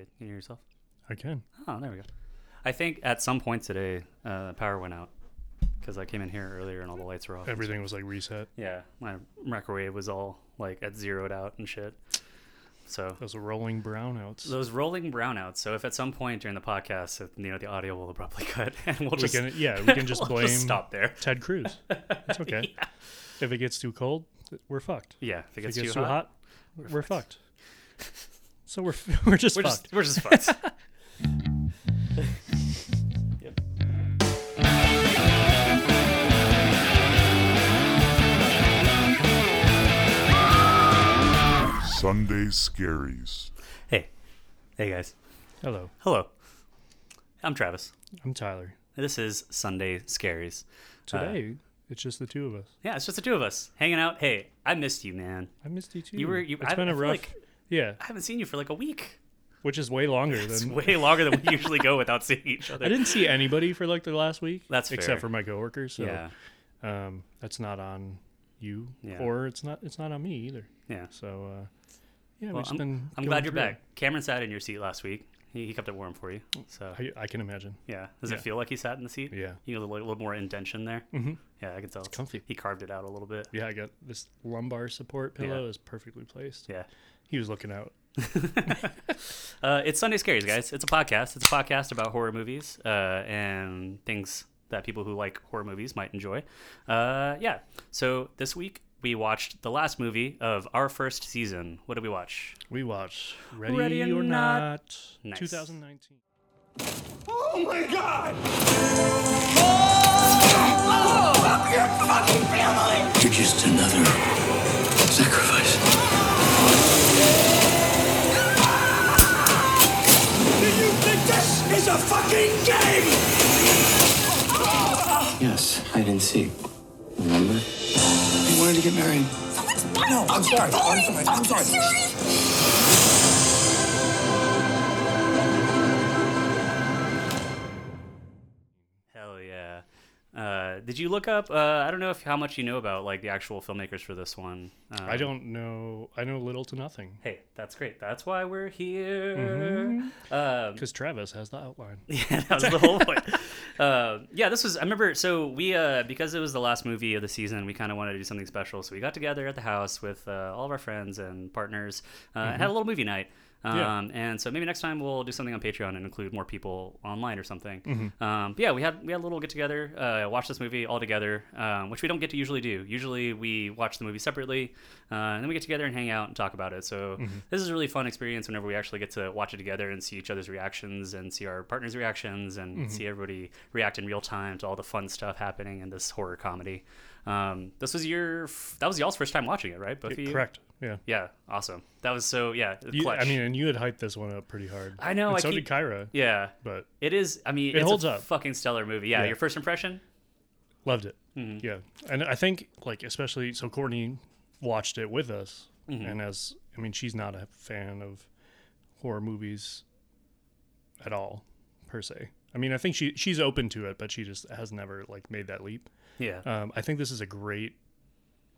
good. Can you hear yourself? I can. Oh, there we go. I think at some point today, uh, power went out because I came in here earlier and all the lights were off. Everything was like reset. Yeah, my microwave was all like at zeroed out and shit. So Those rolling brownouts. those rolling brownouts. So if at some point during the podcast, if, you know, the audio will abruptly cut, and we'll we just can, yeah, we can just we'll blame stop there. Ted Cruz. It's okay. If it gets too cold, we're fucked. Yeah, if it If gets, it gets too, hot, we're, fucked. So we're we're just we're fucked. just we're just fucked. yep. Sunday Scaries. Hey, hey guys. Hello, Hello. I'm Travis. I'm Tyler. This is Sunday Scaries. Uh, Today it's just the two of us. Yeah, it's just the two of us hanging out. Hey, I missed you, man. I missed you too. You were. You, it's I, been I a feel rough. Like yeah, I haven't seen you for like a week. which is way longer It's than way longer than we usually go without seeing each other. I didn't see anybody for like the last week. That's fair. except for my coworkers. So Yeah, um, that's not on you, Yeah. or it's not it's not on me either. yeah. So uh, yeah, Well, we've just I'm, been. I'm going glad you're through it. back. Cameron sat in your seat last week. He, he kept it warm for you. So I, I can imagine. yeah, does Yeah. it feel like he sat in the seat? Yeah. You know, a little, little more indention there. hmm Yeah, I can tell. It's comfy. He carved it out a little bit. Yeah, I got this lumbar support pillow is perfectly placed. Yeah. He was looking out. Uh, it's Sunday Scaries, guys. It's a podcast. It's a podcast about horror movies uh, and things that people who like horror movies might enjoy. Uh, yeah. So this week we watched the last movie of our first season. What did we watch? We watched Ready, Ready or or Not. Not, Nice. 2019. Oh my god! Oh! Love your fucking family! You're just another a fucking game? Yes, hide and seek. Remember? You wanted to get married. No, I'm sorry. I'm sorry. I'm sorry. Uh, did you look up? Uh, I don't know if how much you know about like the actual filmmakers for this one. Um, I don't know. I know little to nothing Hey, that's great. That's why we're here. Mm-hmm. Um, because Travis has the outline. Yeah, that was the whole point. Uh, yeah, this was. I remember. So we, uh, because it was the last movie of the season, we kind of wanted to do something special. So we got together at the house with uh, all of our friends and partners uh, and had a little movie night. Um, Yeah. And so maybe next time we'll do something on Patreon and include more people online or something. Mm-hmm. Um, yeah, we had we had a little get together, uh, watch this movie all together, um, which we don't get to usually do. Usually we watch the movie separately, uh, and then we get together and hang out and talk about it. So Mm-hmm. this is a really fun experience whenever we actually get to watch it together and see each other's reactions and see our partners' reactions and Mm-hmm. see everybody react in real time to all the fun stuff happening in this horror comedy. Um, this was your f- that was y'all's first time watching it, right? Of you. Correct. Yeah. Yeah, awesome. That was so yeah. You. I mean, and you had hyped this one up pretty hard. I know, And I so keep- did Kyra, yeah. but It is. I mean, It it's holds a up. fucking stellar movie. Yeah, Yeah. Your first impression? loved it. Mm-hmm. Yeah, and I think like especially so Courtney watched it with us, Mm-hmm. and as I mean, she's not a fan of horror movies at all per se. I mean, I think she she's open to it, but she just has never like made that leap. Yeah. Um, I think this is a great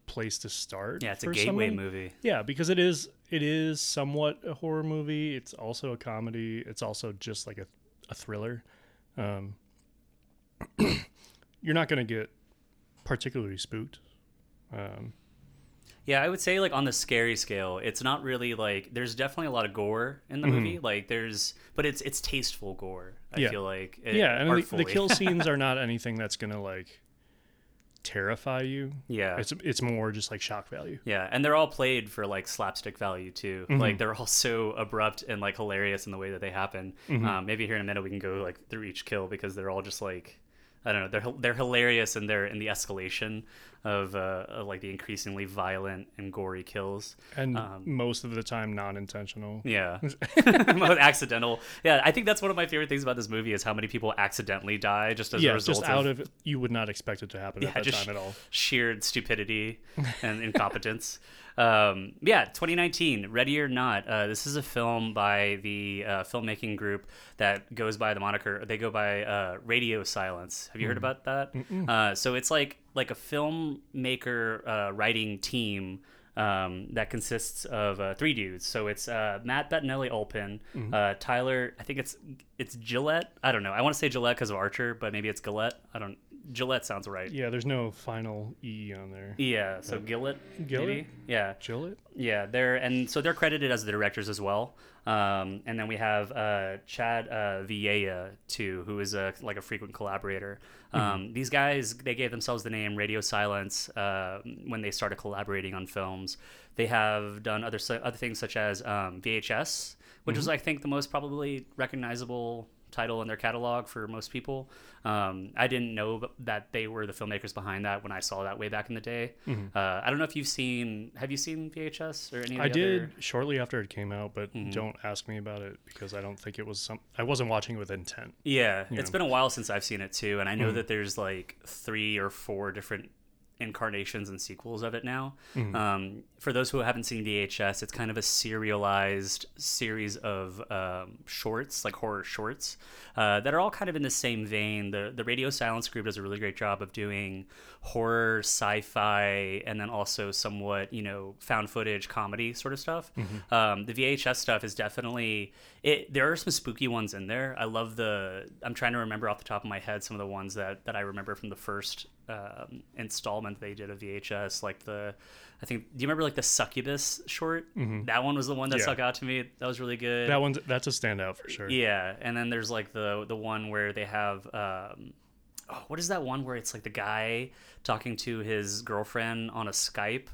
place to start. yeah, it's a gateway someone. movie. Yeah, because it is it is somewhat a horror movie. It's also a comedy. It's also just like a, a thriller. Um, you're not going to get particularly spooked. Um, Yeah, I would say like on the scary scale, it's not really like there's definitely a lot of gore in the movie. Like there's, but it's it's tasteful gore. I Mm-hmm. Yeah. feel like it, yeah, and the, the kill scenes are not anything that's going to like terrify you. Yeah. It's it's more just like shock value. Yeah, and they're all played for like slapstick value too. Mm-hmm. Like they're all so abrupt and like hilarious in the way that they happen. Mm-hmm. Um, maybe here in a minute we can go like through each kill because they're all just like I don't know. They're they're hilarious and they're in the escalation of, uh, of like the increasingly violent and gory kills. And Um, most of the time non-intentional. Yeah, Most accidental. Yeah, I think that's one of my favorite things about this movie is how many people accidentally die just as a result just out of you would not expect it to happen at that just time at all. sheer stupidity and incompetence. um, yeah, 2019, Ready or Not. Uh, this is a film by the uh, filmmaking group that goes by the moniker. They go by uh, Radio Silence. Have you heard about that? Uh, so it's like like a filmmaker uh, writing team. um, that consists of uh, three dudes. So it's uh, Matt Bettinelli Olpin, uh, Tyler. I think it's it's Gillette. I don't know. I want to say Gillette because of Archer, but maybe it's Gillette. I don't. Gillette sounds right. Yeah, there's no final E on there. Yeah. So Gillette. Gillette? Maybe? Yeah. Gillette? Yeah, they're and so they're credited as the directors as well. Um, and then we have uh, Chad uh, Villella too, who is a like a frequent collaborator. Um, These guys they gave themselves the name Radio Silence uh, when they started collaborating on films. They have done other other things such as um, VHS, which is I think the most probably recognizable title in their catalog for most people. Um, I didn't know that they were the filmmakers behind that when I saw that way back in the day. Uh, I don't know if you've seen. Have you seen VHS or any? Of the I did shortly after it came out, but Mm-hmm. don't ask me about it because I don't think it was some. I wasn't watching it with intent. Yeah, it's know. Mm-hmm. been a while since I've seen it too, and I know that there's like three or four different incarnations and sequels of it now. Mm-hmm. Um, for those who haven't seen VHS, it's kind of a serialized series of um, shorts, like horror shorts, uh, that are all kind of in the same vein. The the Radio Silence group does a really great job of doing horror, sci-fi, and then also somewhat you know found footage comedy sort of stuff. Um, the VHS stuff is definitely it. There are some spooky ones in there. I love the. I'm trying to remember off the top of my head some of the ones that that I remember from the first um, installment they did of VHS, like the. I think. Do you remember like the succubus short? That one was the one that Yeah. stuck out to me. That was really good. That one's that's a standout for sure. Yeah, and then there's like the the one where they have um, oh, what is that one where it's like the guy talking to his girlfriend on a Skype?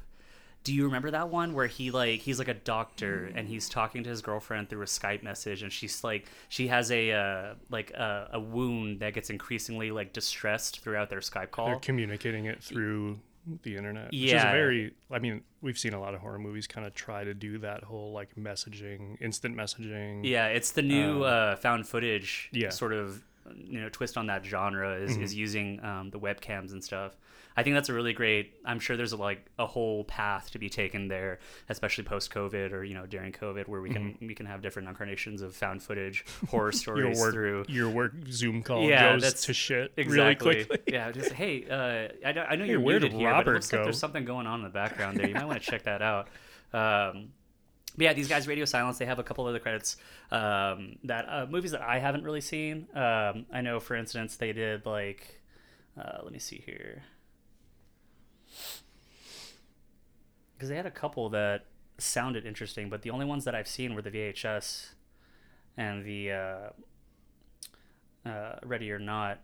Do you remember that one where he like he's like a doctor and he's talking to his girlfriend through a Skype message and she's like she has a uh, like a, a wound that gets increasingly like distressed throughout their Skype call. They're communicating it through the internet. Which is Yeah. very. I mean, we've seen a lot of horror movies kind of try to do that whole like messaging, instant messaging. Yeah, it's the new uh, found footage yeah. sort of you know twist on that genre is, is using um, the webcams and stuff. I think that's a really great. I'm sure there's like a whole path to be taken there, especially post COVID or you know during COVID, where we can we can have different incarnations of found footage horror Your stories work, through. your work Zoom call Yeah, goes that's to shit Exactly. really quickly. yeah, just hey, uh, I, know- I know you're where'd muted here, but Robert looks like go? there's something going on in the background there. You might want to check that out. Um, but yeah, these guys, Radio Silence, they have a couple other credits um, that uh, movies that I haven't really seen. Um, I know, for instance, they did like, uh, let me see here, because they had a couple that sounded interesting, but the only ones that I've seen were the VHS and the uh, uh, Ready or Not.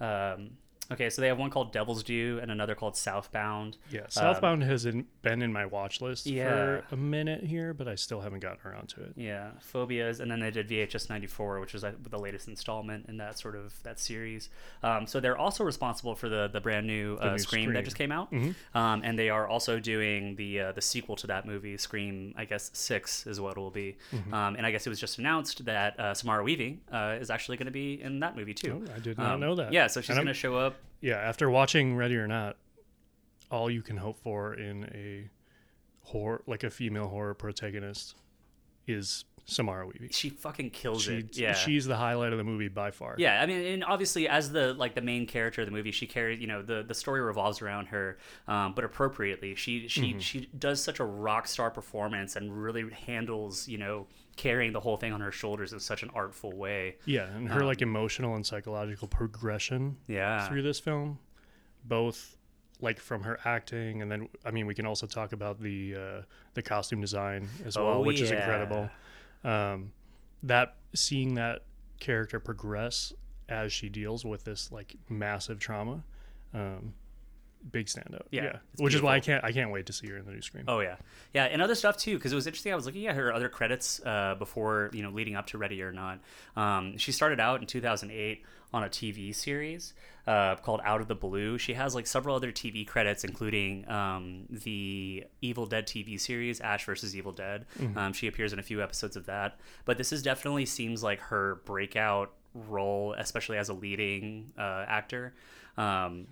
Um, okay, so they have one called Devil's Due and another called Southbound. Yeah, Southbound has in, been in my watch list Um, Yeah. for a minute here, but I still haven't gotten around to it. Yeah, Phobias, and then they did VHS '94, which was the latest installment in that sort of that series. Um, so they're also responsible for the the brand new, uh, new Scream, Scream. that just came out, um, and they are also doing the uh, the sequel to that movie, Scream. I guess six is what it will be, um, and I guess it was just announced that uh, Samara Weaving uh, is actually going to be in that movie too. Oh, I did not Um, know that. Yeah, so she's going to show up. Yeah, after watching Ready or Not, all you can hope for in a horror, like a female horror protagonist, is Samara Weaving. She fucking kills She, it. Yeah, she's the highlight of the movie by far. Yeah, I mean, and obviously, as the like the main character of the movie, she carries. You know, the the story revolves around her, um, but appropriately. She she Mm-hmm. she does such a rock star performance and really handles you know carrying the whole thing on her shoulders in such an artful way. Yeah, and her like emotional and psychological progression Um, Yeah. through this film, both like from her acting, and then I mean we can also talk about the uh, the costume design as well, Oh, which is incredible. Um, that seeing that character progress as she deals with this like massive trauma, um, big standout. Yeah, it's which is why I can't I can't wait to see her in the new Scream. Oh yeah, yeah, and other stuff too. Because it was interesting. I was looking at her other credits uh, before you know leading up to Ready or Not. Um, she started out in 2008 on a TV series uh, called Out of the Blue. She has like several other TV credits, including um, the Evil Dead TV series Ash versus Evil Dead. Um, she appears in a few episodes of that. But this is definitely seems like her breakout role, especially as a leading uh, actor. Um,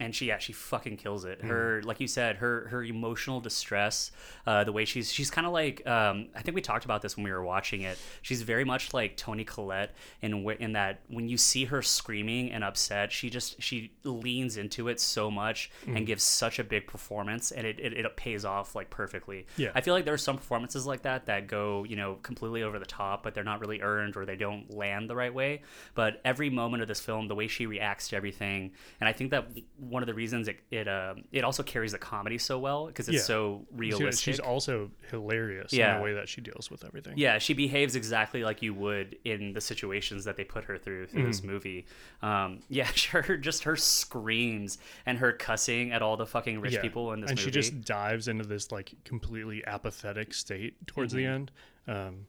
and she yeah she fucking kills it. Her like you said, her her emotional distress, uh, the way she's she's kind of like um, I think we talked about this when we were watching it. She's very much like Toni Collette in in that when you see her screaming and upset, she just she leans into it so much and gives such a big performance, and it, it, it pays off like perfectly. Yeah. I feel like there are some performances like that that go you know completely over the top, but they're not really earned or they don't land the right way. But every moment of this film, the way she reacts to everything, and I think that one of the reasons it it, uh, it also carries the comedy so well because it's Yeah. so realistic. she's also hilarious Yeah. in the way that she deals with everything. Yeah, she behaves exactly like you would in the situations that they put her through through Mm-hmm. this movie. Um, yeah, her just her screams and her cussing at all the fucking rich Yeah. people in this and movie. she just dives into this like completely apathetic state towards the Mm-hmm. end um,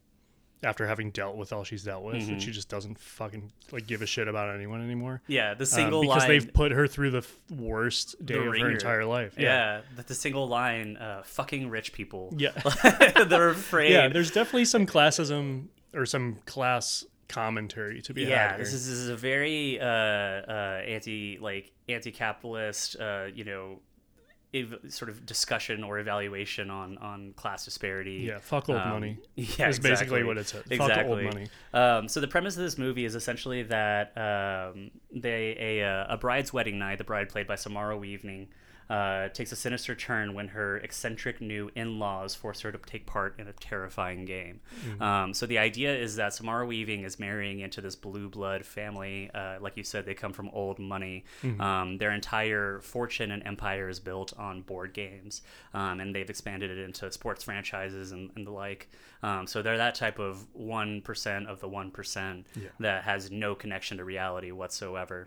after having dealt with all she's dealt with Mm-hmm. and she just doesn't fucking like give a shit about anyone anymore yeah, the Um, single because line they've put her through the f- worst day the of her entire life Yeah, the, the single line, uh, "fucking rich people." yeah the refrain. yeah there's definitely some classism or some class commentary to be yeah had this is, this is a very uh, uh, anti like anti-capitalist uh, you know ev- sort of discussion or evaluation on on class disparity. Yeah fuck old Um, money. Yeah is basically what it said fuck old money. Um, so the premise of this movie is essentially that um, they a, uh, a bride's wedding night the bride played by samara weaving uh, takes a sinister turn when her eccentric new in-laws force her to take part in a terrifying game. Um, so the idea is that Samara Weaving is marrying into this blue blood family. Uh, like you said, they come from old money. Um, their entire fortune and empire is built on board games, um, and they've expanded it into sports franchises and, and the like. Um, so they're that type of one percent of the one percent that has no connection to reality whatsoever.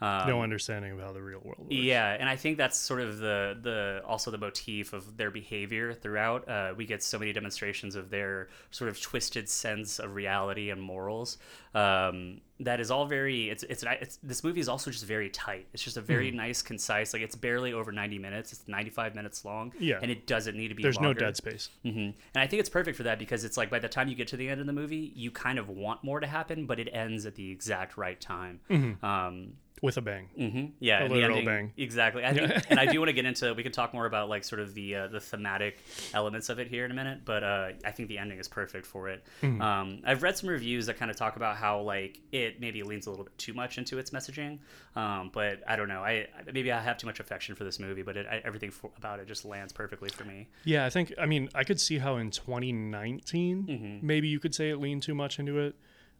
Um, no understanding of how the real world works yeah, and I think that's sort of the the also the motif of their behavior throughout. Uh, we get so many demonstrations of their sort of twisted sense of reality and morals. Um, that is all very. It's, it's it's this movie is also just very tight. It's just a very nice, concise. Like it's barely over ninety minutes. It's ninety five minutes long. Yeah. and it doesn't need to be. there's no longer. dead space hmm And I think it's perfect for that because it's like by the time you get to the end of the movie, you kind of want more to happen, but it ends at the exact right time. Um, with a bang hmm Yeah, A literal ending- bang. Exactly. I think, and I do want to get into. We can talk more about like sort of the uh, the thematic elements of it here in a minute, but uh, I think the ending is perfect for it. Mm-hmm. Um, I've read some reviews that kind of talk about how like it maybe leans a little bit too much into its messaging, um, but I don't know. I maybe I have too much affection for this movie, but it, I, everything for, about it just lands perfectly for me. Yeah, I think I mean I could see how in 2019 Mm-hmm. maybe you could say it leaned too much into it,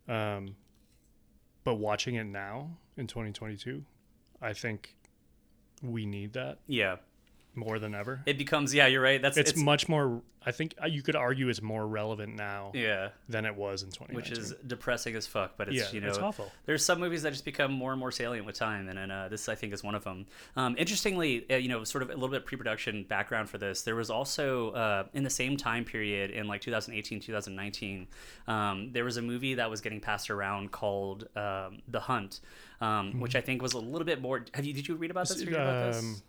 um, but watching it now in 2022, I think we need that. Yeah, more than ever. it becomes. Yeah, you're right. That's it's, it's, much more. I think uh, you could argue it's more relevant now yeah. than it was in 2019. which is depressing as fuck. But it's Yeah, you know it's awful. There's some movies that just become more and more salient with time, and, and uh, this I think is one of them. Um, interestingly, uh, you know, sort of a little bit pre-production background for this. There was also uh, in the same time period in like 2018, 2019, um, there was a movie that was getting passed around called um, The Hunt, um, which I think was a little bit more. Have you did you read about this? Is Or it, hear about this? um,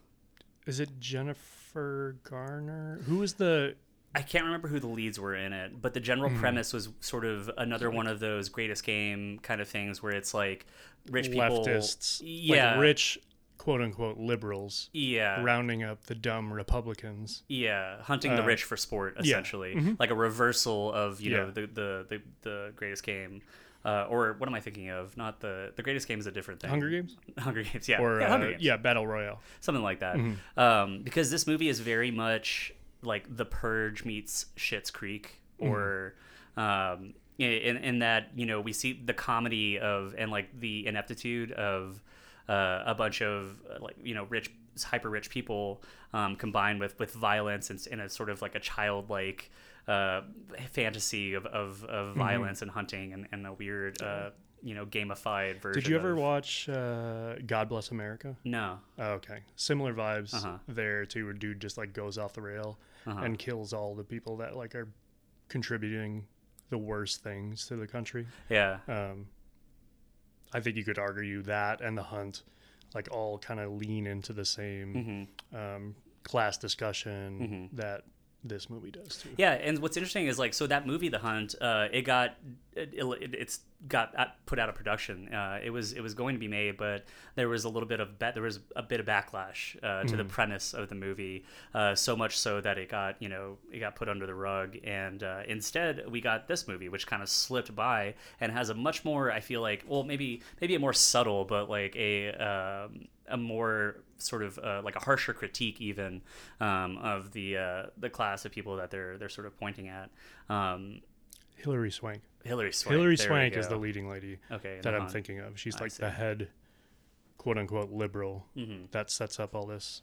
is it Jennifer Garner? Who is the I can't remember who the leads were in it, but the general Hmm. premise was sort of another one of those greatest game kind of things where it's like rich people, leftists, yeah, like rich, quote unquote liberals, yeah, rounding up the dumb Republicans? yeah, hunting the uh, rich for sport, yeah. essentially, like a reversal of you know the, the the the greatest game. Uh, or what am I thinking of? Not the the greatest game is a different thing. Hunger Games Hunger Games, yeah, or yeah, uh, Games. yeah, Battle Royale. something like that. Mm-hmm. Um, because this movie is very much like The Purge meets Schitt's Creek, Mm-hmm. or um, in in that you know we see the comedy of and like the ineptitude of uh, a bunch of uh, like you know rich hyper rich people um, combined with with violence and in a sort of like a childlike uh, fantasy of of, of Mm-hmm. violence and hunting and, and a weird uh, you know gamified version. Did you ever of- watch uh, God Bless America? No. Oh, okay, similar vibes Uh-huh. there too. Where dude just like goes off the rail Uh-huh. and kills all the people that like are contributing the worst things to the country. Yeah. Um, I think you could argue that and the hunt, like all kind of lean into the same Mm-hmm. um, class discussion that this movie does too. Yeah, and what's interesting is like so that movie, The Hunt, uh, it got it, it, it's got put out of production. Uh, it was it was going to be made, but there was a little bit of there was a bit of backlash uh, to the premise of the movie. Uh, so much so that it got you know it got put under the rug, and uh, instead we got this movie, which kind of slipped by and has a much more I feel like well maybe maybe a more subtle but like a um, a more sort of uh, like a harsher critique even um, of the uh, the class of people that they're they're sort of pointing at. Um, Hilary Swank. Hilary Swank. Hilary there Swank is the leading lady Okay, that I'm uh-huh. thinking of. She's I like see. the head, quote unquote, liberal Mm-hmm. that sets up all this.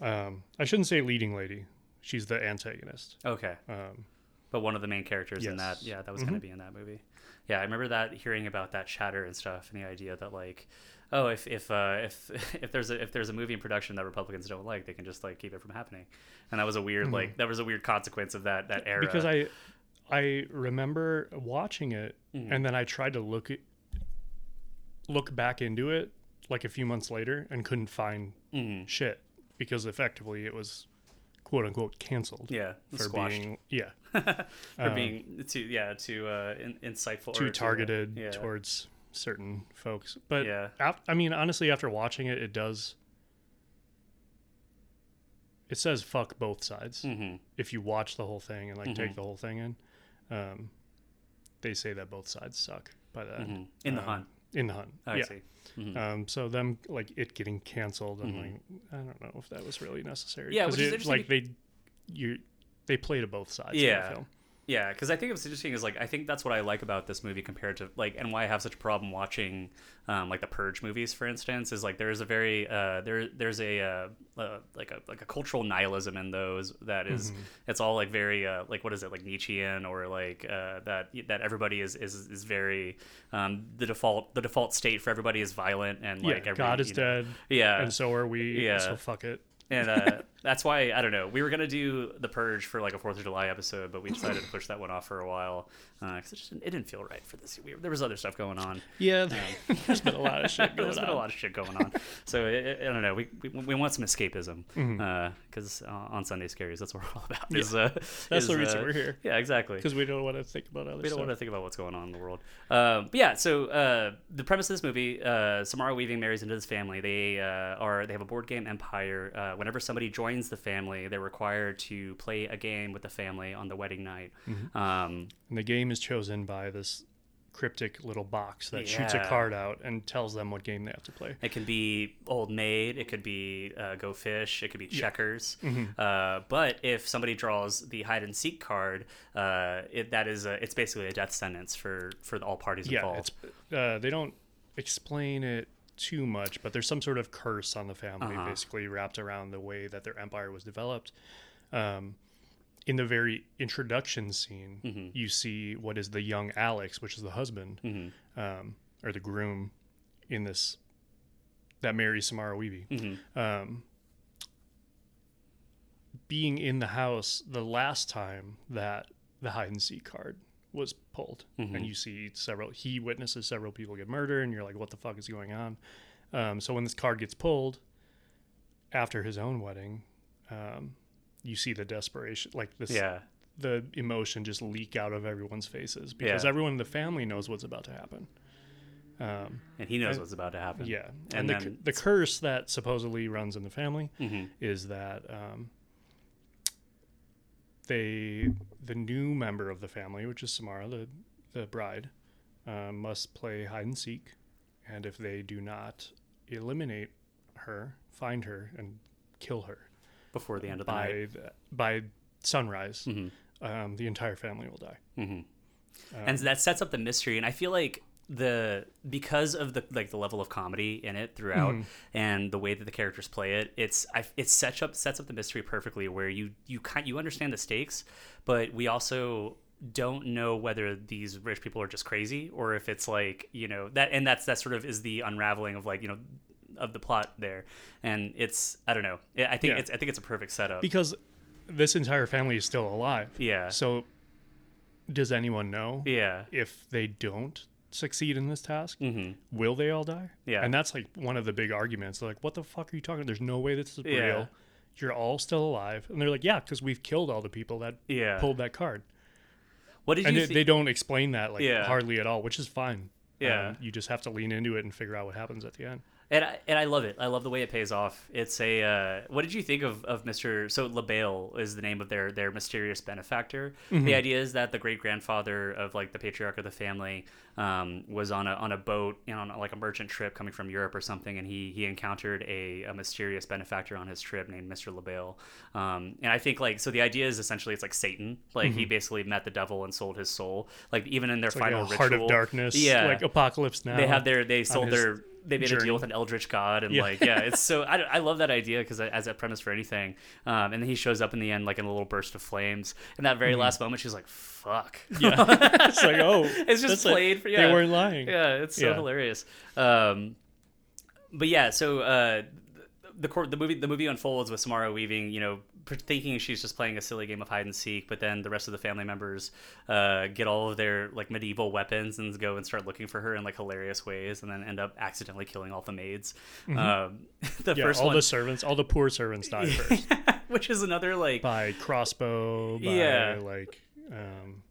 Um, I shouldn't say leading lady. She's the antagonist. Okay. Um, but one of the main characters in that yeah that was going to be in that movie yeah i remember that hearing about that chatter and stuff and the idea that like oh if if uh, if if there's a if there's a movie in production that republicans don't like they can just like keep it from happening and that was a weird like that was a weird consequence of that that era Mm-hmm. because I, I remember watching it, Mm-hmm. and then I tried to look it, look back into it like a few months later, and couldn't find Mm-hmm. shit because effectively it was, quote unquote, canceled. yeah For squashed being yeah for being too yeah too uh in, insightful too uh, targeted yeah. towards certain folks. But Yeah. I mean, honestly, after watching it, it does. It says fuck both sides. Mm-hmm. If you watch the whole thing and like take the whole thing in, um, they say that both sides suck by that. Mm-hmm. in the Um, hunt In the hunt. I yeah. see Mm-hmm. Um, so them like it getting canceled, I'm like, I don't know if that was really necessary. Yeah, which is it- like they, you, they play to both sides. in the Yeah. Yeah, because I think what's interesting is like I think that's what I like about this movie compared to like and why I have such a problem watching um, like the Purge movies, for instance, is like there's a very uh, there there's a uh, uh, like a like a cultural nihilism in those that is- it's all like very uh, like what is it like Nietzschean or like uh, that that everybody is is is very um, the default the default state for everybody is violent and like yeah, every, God is know- dead. yeah and so are we. Yeah. So fuck it. and uh, that's why I don't know. We were gonna do the Purge for like a Fourth of July episode, but we decided to push that one off for a while because it, just didn't- it didn't feel right for this. We, there was other stuff going on. Yeah, there's been a lot of shit going There's on. been a lot of shit going on. So it, it- I don't know. We, we, we want some escapism Mm-hmm. because uh, on Sunday Scaries, that's what we're all about. Is, uh, That's is, the reason uh, we're here. Yeah, exactly because we don't want to think about other we don't stuff. want to think about what's going on in the world. Um, but yeah, so uh, the premise of this movie: uh, Samara Weaving marries into this family. They uh, are they have a board game empire. Uh, whenever somebody joins the family, they're required to play a game with the family on the wedding night. Mm-hmm. Um, And the game is chosen by this cryptic little box that shoots a card out and tells them what game they have to play. it can be Old Maid, it could be uh, Go Fish, it could be Checkers. Mm-hmm. Uh, but if somebody draws the hide and seek card, uh, it, that is a, it's basically a death sentence for for all parties Yeah, involved. it's uh, they don't explain it too much, but there's some sort of curse on the family, Uh-huh. basically wrapped around the way that their empire was developed. Um, in the very introduction scene, Mm-hmm. you see what is the young Alex, which is the husband, Mm-hmm. um, or the groom, in this that marries Samara Weavy. Mm-hmm. Um, being in the house the last time that the hide and seek card was pulled, Mm-hmm. and you see several. He witnesses several people get murdered, and you're like, "What the fuck is going on?" Um, so when this card gets pulled after his own wedding, um, you see the desperation, like this, yeah. the emotion just leak out of everyone's faces because Yeah. everyone in the family knows what's about to happen. Um, And he knows what's about to happen. yeah, And, and, the, the curse that supposedly runs in the family Mhm. is that um, they, the new member of the family, which is Samara, the the bride, um, must play hide and seek, and if they do not eliminate her, find her, and kill her before the end of the night. by the, by sunrise, Mhm. um, the entire family will die. and that sets up the mystery and i feel like the because of the like the level of comedy in it throughout mm-hmm. and the way that the characters play it it's I, it sets up sets up the mystery perfectly where you you kind you understand the stakes but we also don't know whether these rich people are just crazy or if it's like you know that and that's that sort of is the unraveling of like you know of the plot there. And it's i don't know. I think Yeah. it's i think it's a perfect setup. Because this entire family is still alive. yeah. So, does anyone know yeah. if they don't succeed in this task, hmm will they all die? Yeah. And that's like one of the big arguments. They're like, what the fuck are you talking? There's no way this is Yeah. real. You're all still alive. And they're like, yeah, because we've killed all the people that Yeah. pulled that card. What did and you they, thi- they don't explain that like Yeah. hardly at all, which is fine. Yeah. Um, you just have to lean into it and figure out what happens at the end. And I, and I love it. I love the way it pays off. It's a. Uh, what did you think of, of Mr. So Le Bail is the name of their their mysterious benefactor. Mm-hmm. The idea is that the great grandfather of like the patriarch of the family um, was on a on a boat, you know, on like a merchant trip coming from Europe or something, and he he encountered a, a mysterious benefactor on his trip named Mr. Le Bail. Um, and I think like so the idea is essentially it's like Satan. Like he basically met the devil and sold his soul. Like even in their Mm-hmm. Like final a ritual, heart of darkness. Yeah, Like apocalypse now. they have their they sold his their they made a deal with an eldritch god and Yeah. like yeah it's so I, I love that idea because as a premise for anything um, and then he shows up in the end like in a little burst of flames and that very last moment she's like fuck Mm-hmm. yeah. it's like oh, it's just played for yeah They weren't lying. yeah it's so Yeah. hilarious um, but yeah so uh, the court the movie the movie unfolds with Samara Weaving you know thinking she's just playing a silly game of hide and seek but then the rest of the family members uh, get all of their like medieval weapons and go and start looking for her in like hilarious ways and then end up accidentally killing all the maids um, the Mm-hmm. Yeah, first all one the servants, all the poor servants die first which is another like by crossbow. By, Yeah. like um,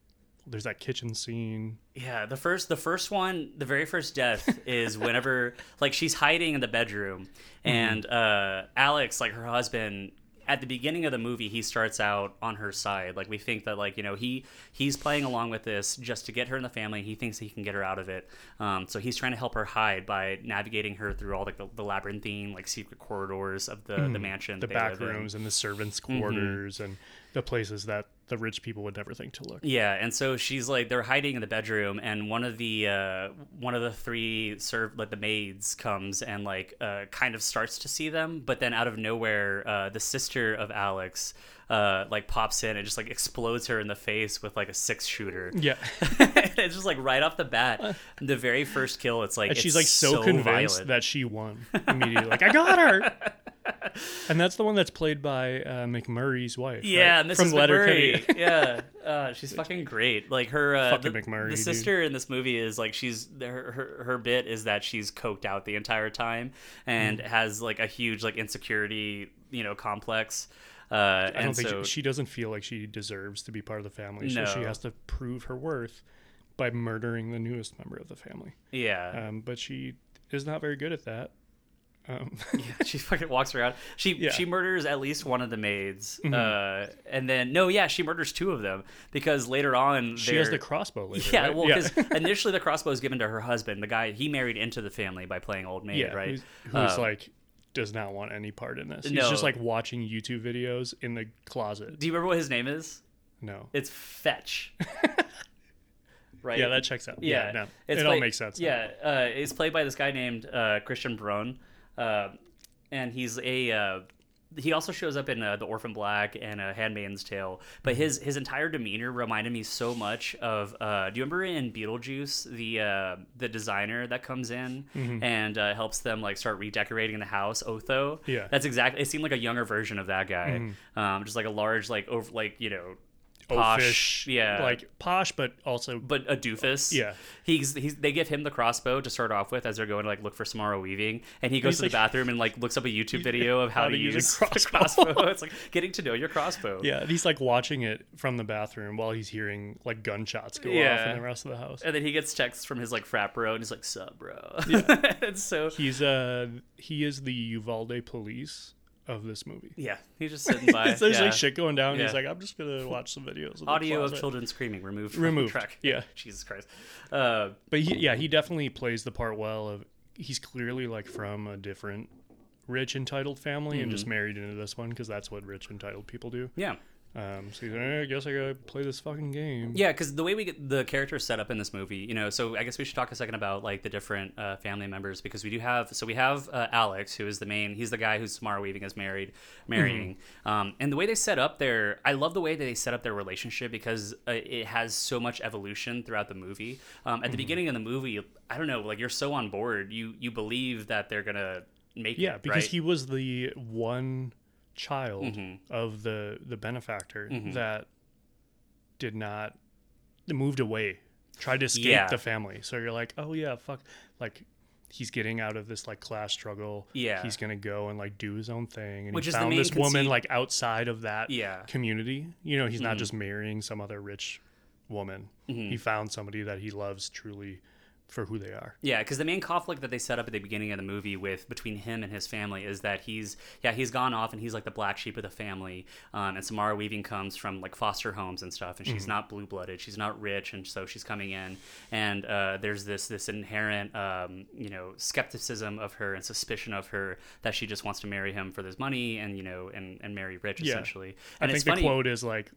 there's that kitchen scene. Yeah, the first the first one, the very first death is whenever like she's hiding in the bedroom and uh Alex, like her husband at the beginning of the movie he starts out on her side like we think that like you know he he's playing along with this just to get her in the family he thinks he can get her out of it um, so he's trying to help her hide by navigating her through all like the, the labyrinthine like secret corridors of the the mansion the back live in. rooms and the servants' Mm-hmm. quarters and the places that the rich people would never think to look. Yeah, and so she's like they're hiding in the bedroom, and one of the uh, one of the three serve like the maids comes and like uh, kind of starts to see them, but then out of nowhere, uh, the sister of Alex uh, like pops in and just like explodes her in the face with like a six shooter. Yeah, it's just like right off the bat, the very first kill. It's like and she's like so, convinced violent. that she won immediately. Like I got her. And that's the one that's played by uh, McMurray's wife. Yeah, right? Mrs. from. McMurray. yeah, uh, she's fucking great. Like her, uh, Fucking the, McMurray, the dude. sister in this movie is like she's her, her her bit is that she's coked out the entire time and Mm. has like a huge like insecurity you know complex. Uh, I and don't think so she, she doesn't feel like she deserves to be part of the family, so she has to prove her worth by murdering the newest member of the family. yeah, Um, but she is not very good at that. Um, yeah, she fucking walks around. She Yeah. Mm-hmm. she murders at least one of the maids, uh, and then no, yeah, she murders two of them because later on she has the crossbow later. Yeah, right? well, because initially the crossbow is given to her husband, the guy he married into the family by playing old maid, yeah, right? who's, who's Um, like does not want any part in this. He's No. just like watching YouTube videos in the closet. Do you remember what his name is? No. It's Fetch. right? Yeah, that checks out. Yeah, no, it all makes sense. now. Yeah, uh, it's played by this guy named uh, Kristian Bruun, uh, and he's a. Uh, he also shows up in uh, the Orphan Black and uh, Handmaid's Tale, but Mm-hmm. his his entire demeanor reminded me so much of. Uh, do you remember in Beetlejuice the uh, the designer that comes in and uh, helps them like start redecorating the house, Otho? Mm-hmm. Yeah. Mm-hmm. that's exactly. It seemed like a younger version of that guy, um, just like a large like over like you know. Posh, Oafish, yeah, like posh, but also but a doofus. Yeah. He's he's they give him the crossbow to start off with as they're going to like look for Samara weaving, and he goes He's to like- the bathroom and like looks up a YouTube video of how, to, use, use a a crossbow. crossbow. it's like getting to know your crossbow. yeah. He's like watching it from the bathroom while he's hearing like gunshots go off in the rest of the house. And then he gets texts from his like frat bro, and he's like, "Sup, bro?" and so He's uh he is the Uvalde police of this movie. yeah, he's just sitting by. There's yeah. like shit going down. Yeah. He's like, I'm just gonna watch some videos. Of audio of children screaming removed. From Removed, The track. yeah. Jesus Christ. Uh, But he, yeah, he definitely plays the part well. Of he's clearly like from a different rich entitled family and just Mm-hmm. married into this one because that's what rich entitled people do. yeah. Um, so he's like, "Eh, I guess I gotta play this fucking game. Yeah, because the way we get the characters set up in this movie, you know, so I guess we should talk a second about like the different uh, family members because we do have. So we have uh, Alex, who is the main. He's the guy who Samara Weaving is married, marrying. Um, and the way they set up their, I love the way that they set up their relationship because uh, it has so much evolution throughout the movie. Um, at the beginning of the movie, I don't know, like you're so on board, you you believe that they're gonna make it. Yeah, it, because right? he was the one child Mm-hmm. of the the benefactor that did not moved away, tried to escape Yeah. the family. So you're like, oh yeah, fuck, like. He's getting out of this like class struggle. Yeah. he's gonna go and like do his own thing, and Which he found this woman like outside of that Yeah. community. You know, he's Mhm. not just marrying some other rich woman. Mm-hmm. He found somebody that he loves truly for who they are. Yeah, because the main conflict that they set up at the beginning of the movie with between him and his family is that he's yeah he's gone off and he's like the black sheep of the family, um, and Samara Weaving comes from like foster homes and stuff, and she's not blue blooded, she's not rich, and so she's coming in, and uh, there's this this inherent um, you know skepticism of her and suspicion of her that she just wants to marry him for this money and you know and and marry rich Yeah. essentially. I think the funny, quote is like,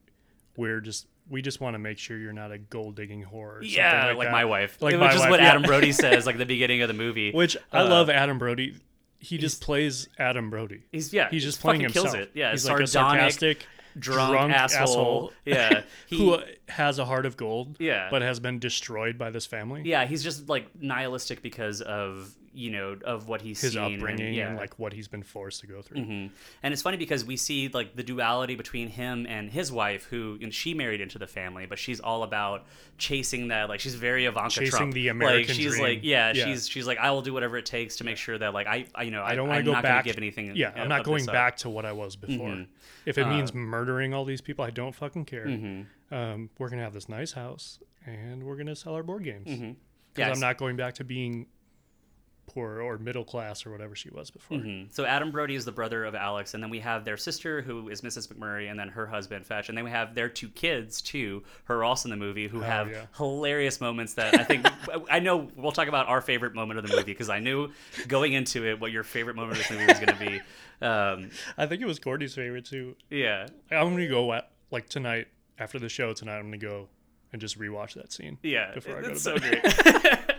"We're just we just want to make sure you're not a gold digging whore." or Yeah, like, like, my wife, Like which my is wife, what yeah. Adam Brody says like the beginning of the movie. Which I Uh, love Adam Brody. He just plays Adam Brody. He's yeah, He's he just playing himself. kills it. Yeah, he's like a sardonic, sarcastic, drunk, asshole. Yeah, he, who has a heart of gold. Yeah. but has been destroyed by this family. yeah, he's just like nihilistic because of you know of what he's his seen and- upbringing yeah. and like what he's been forced to go through. Mhm. And it's funny because we see like the duality between him and his wife, who know, she married into the family, but she's all about chasing that. Like she's very Ivanka Chasing Trump. the like American she's dream. like yeah, Yeah. she's she's like I will do whatever it takes to make sure that like I, I you know I, I don't want to go not back. give anything. Yeah, I'm not going up. back to what I was before. Mhm. If it Uh, means murdering all these people, I don't fucking care. Mhm. Um, we're gonna have this nice house, and we're gonna sell our board games. Because Mhm. Yeah, I'm not going back to being poor or middle class or whatever she was before. Mhm. So Adam Brody is the brother of Alex, and then we have their sister, who is Mrs. McMurray, and then her husband Fetch, and then we have their two kids too, who are also in the movie, who have Oh, yeah. hilarious moments that I think I know. We'll talk about our favorite moment of the movie because I knew going into it what your favorite moment of this movie was going to be. Um, I think it was Courtney's favorite too. yeah, I'm gonna go at, like tonight after the show tonight. I'm gonna go and just rewatch that scene. yeah, Before I go to so bed. great.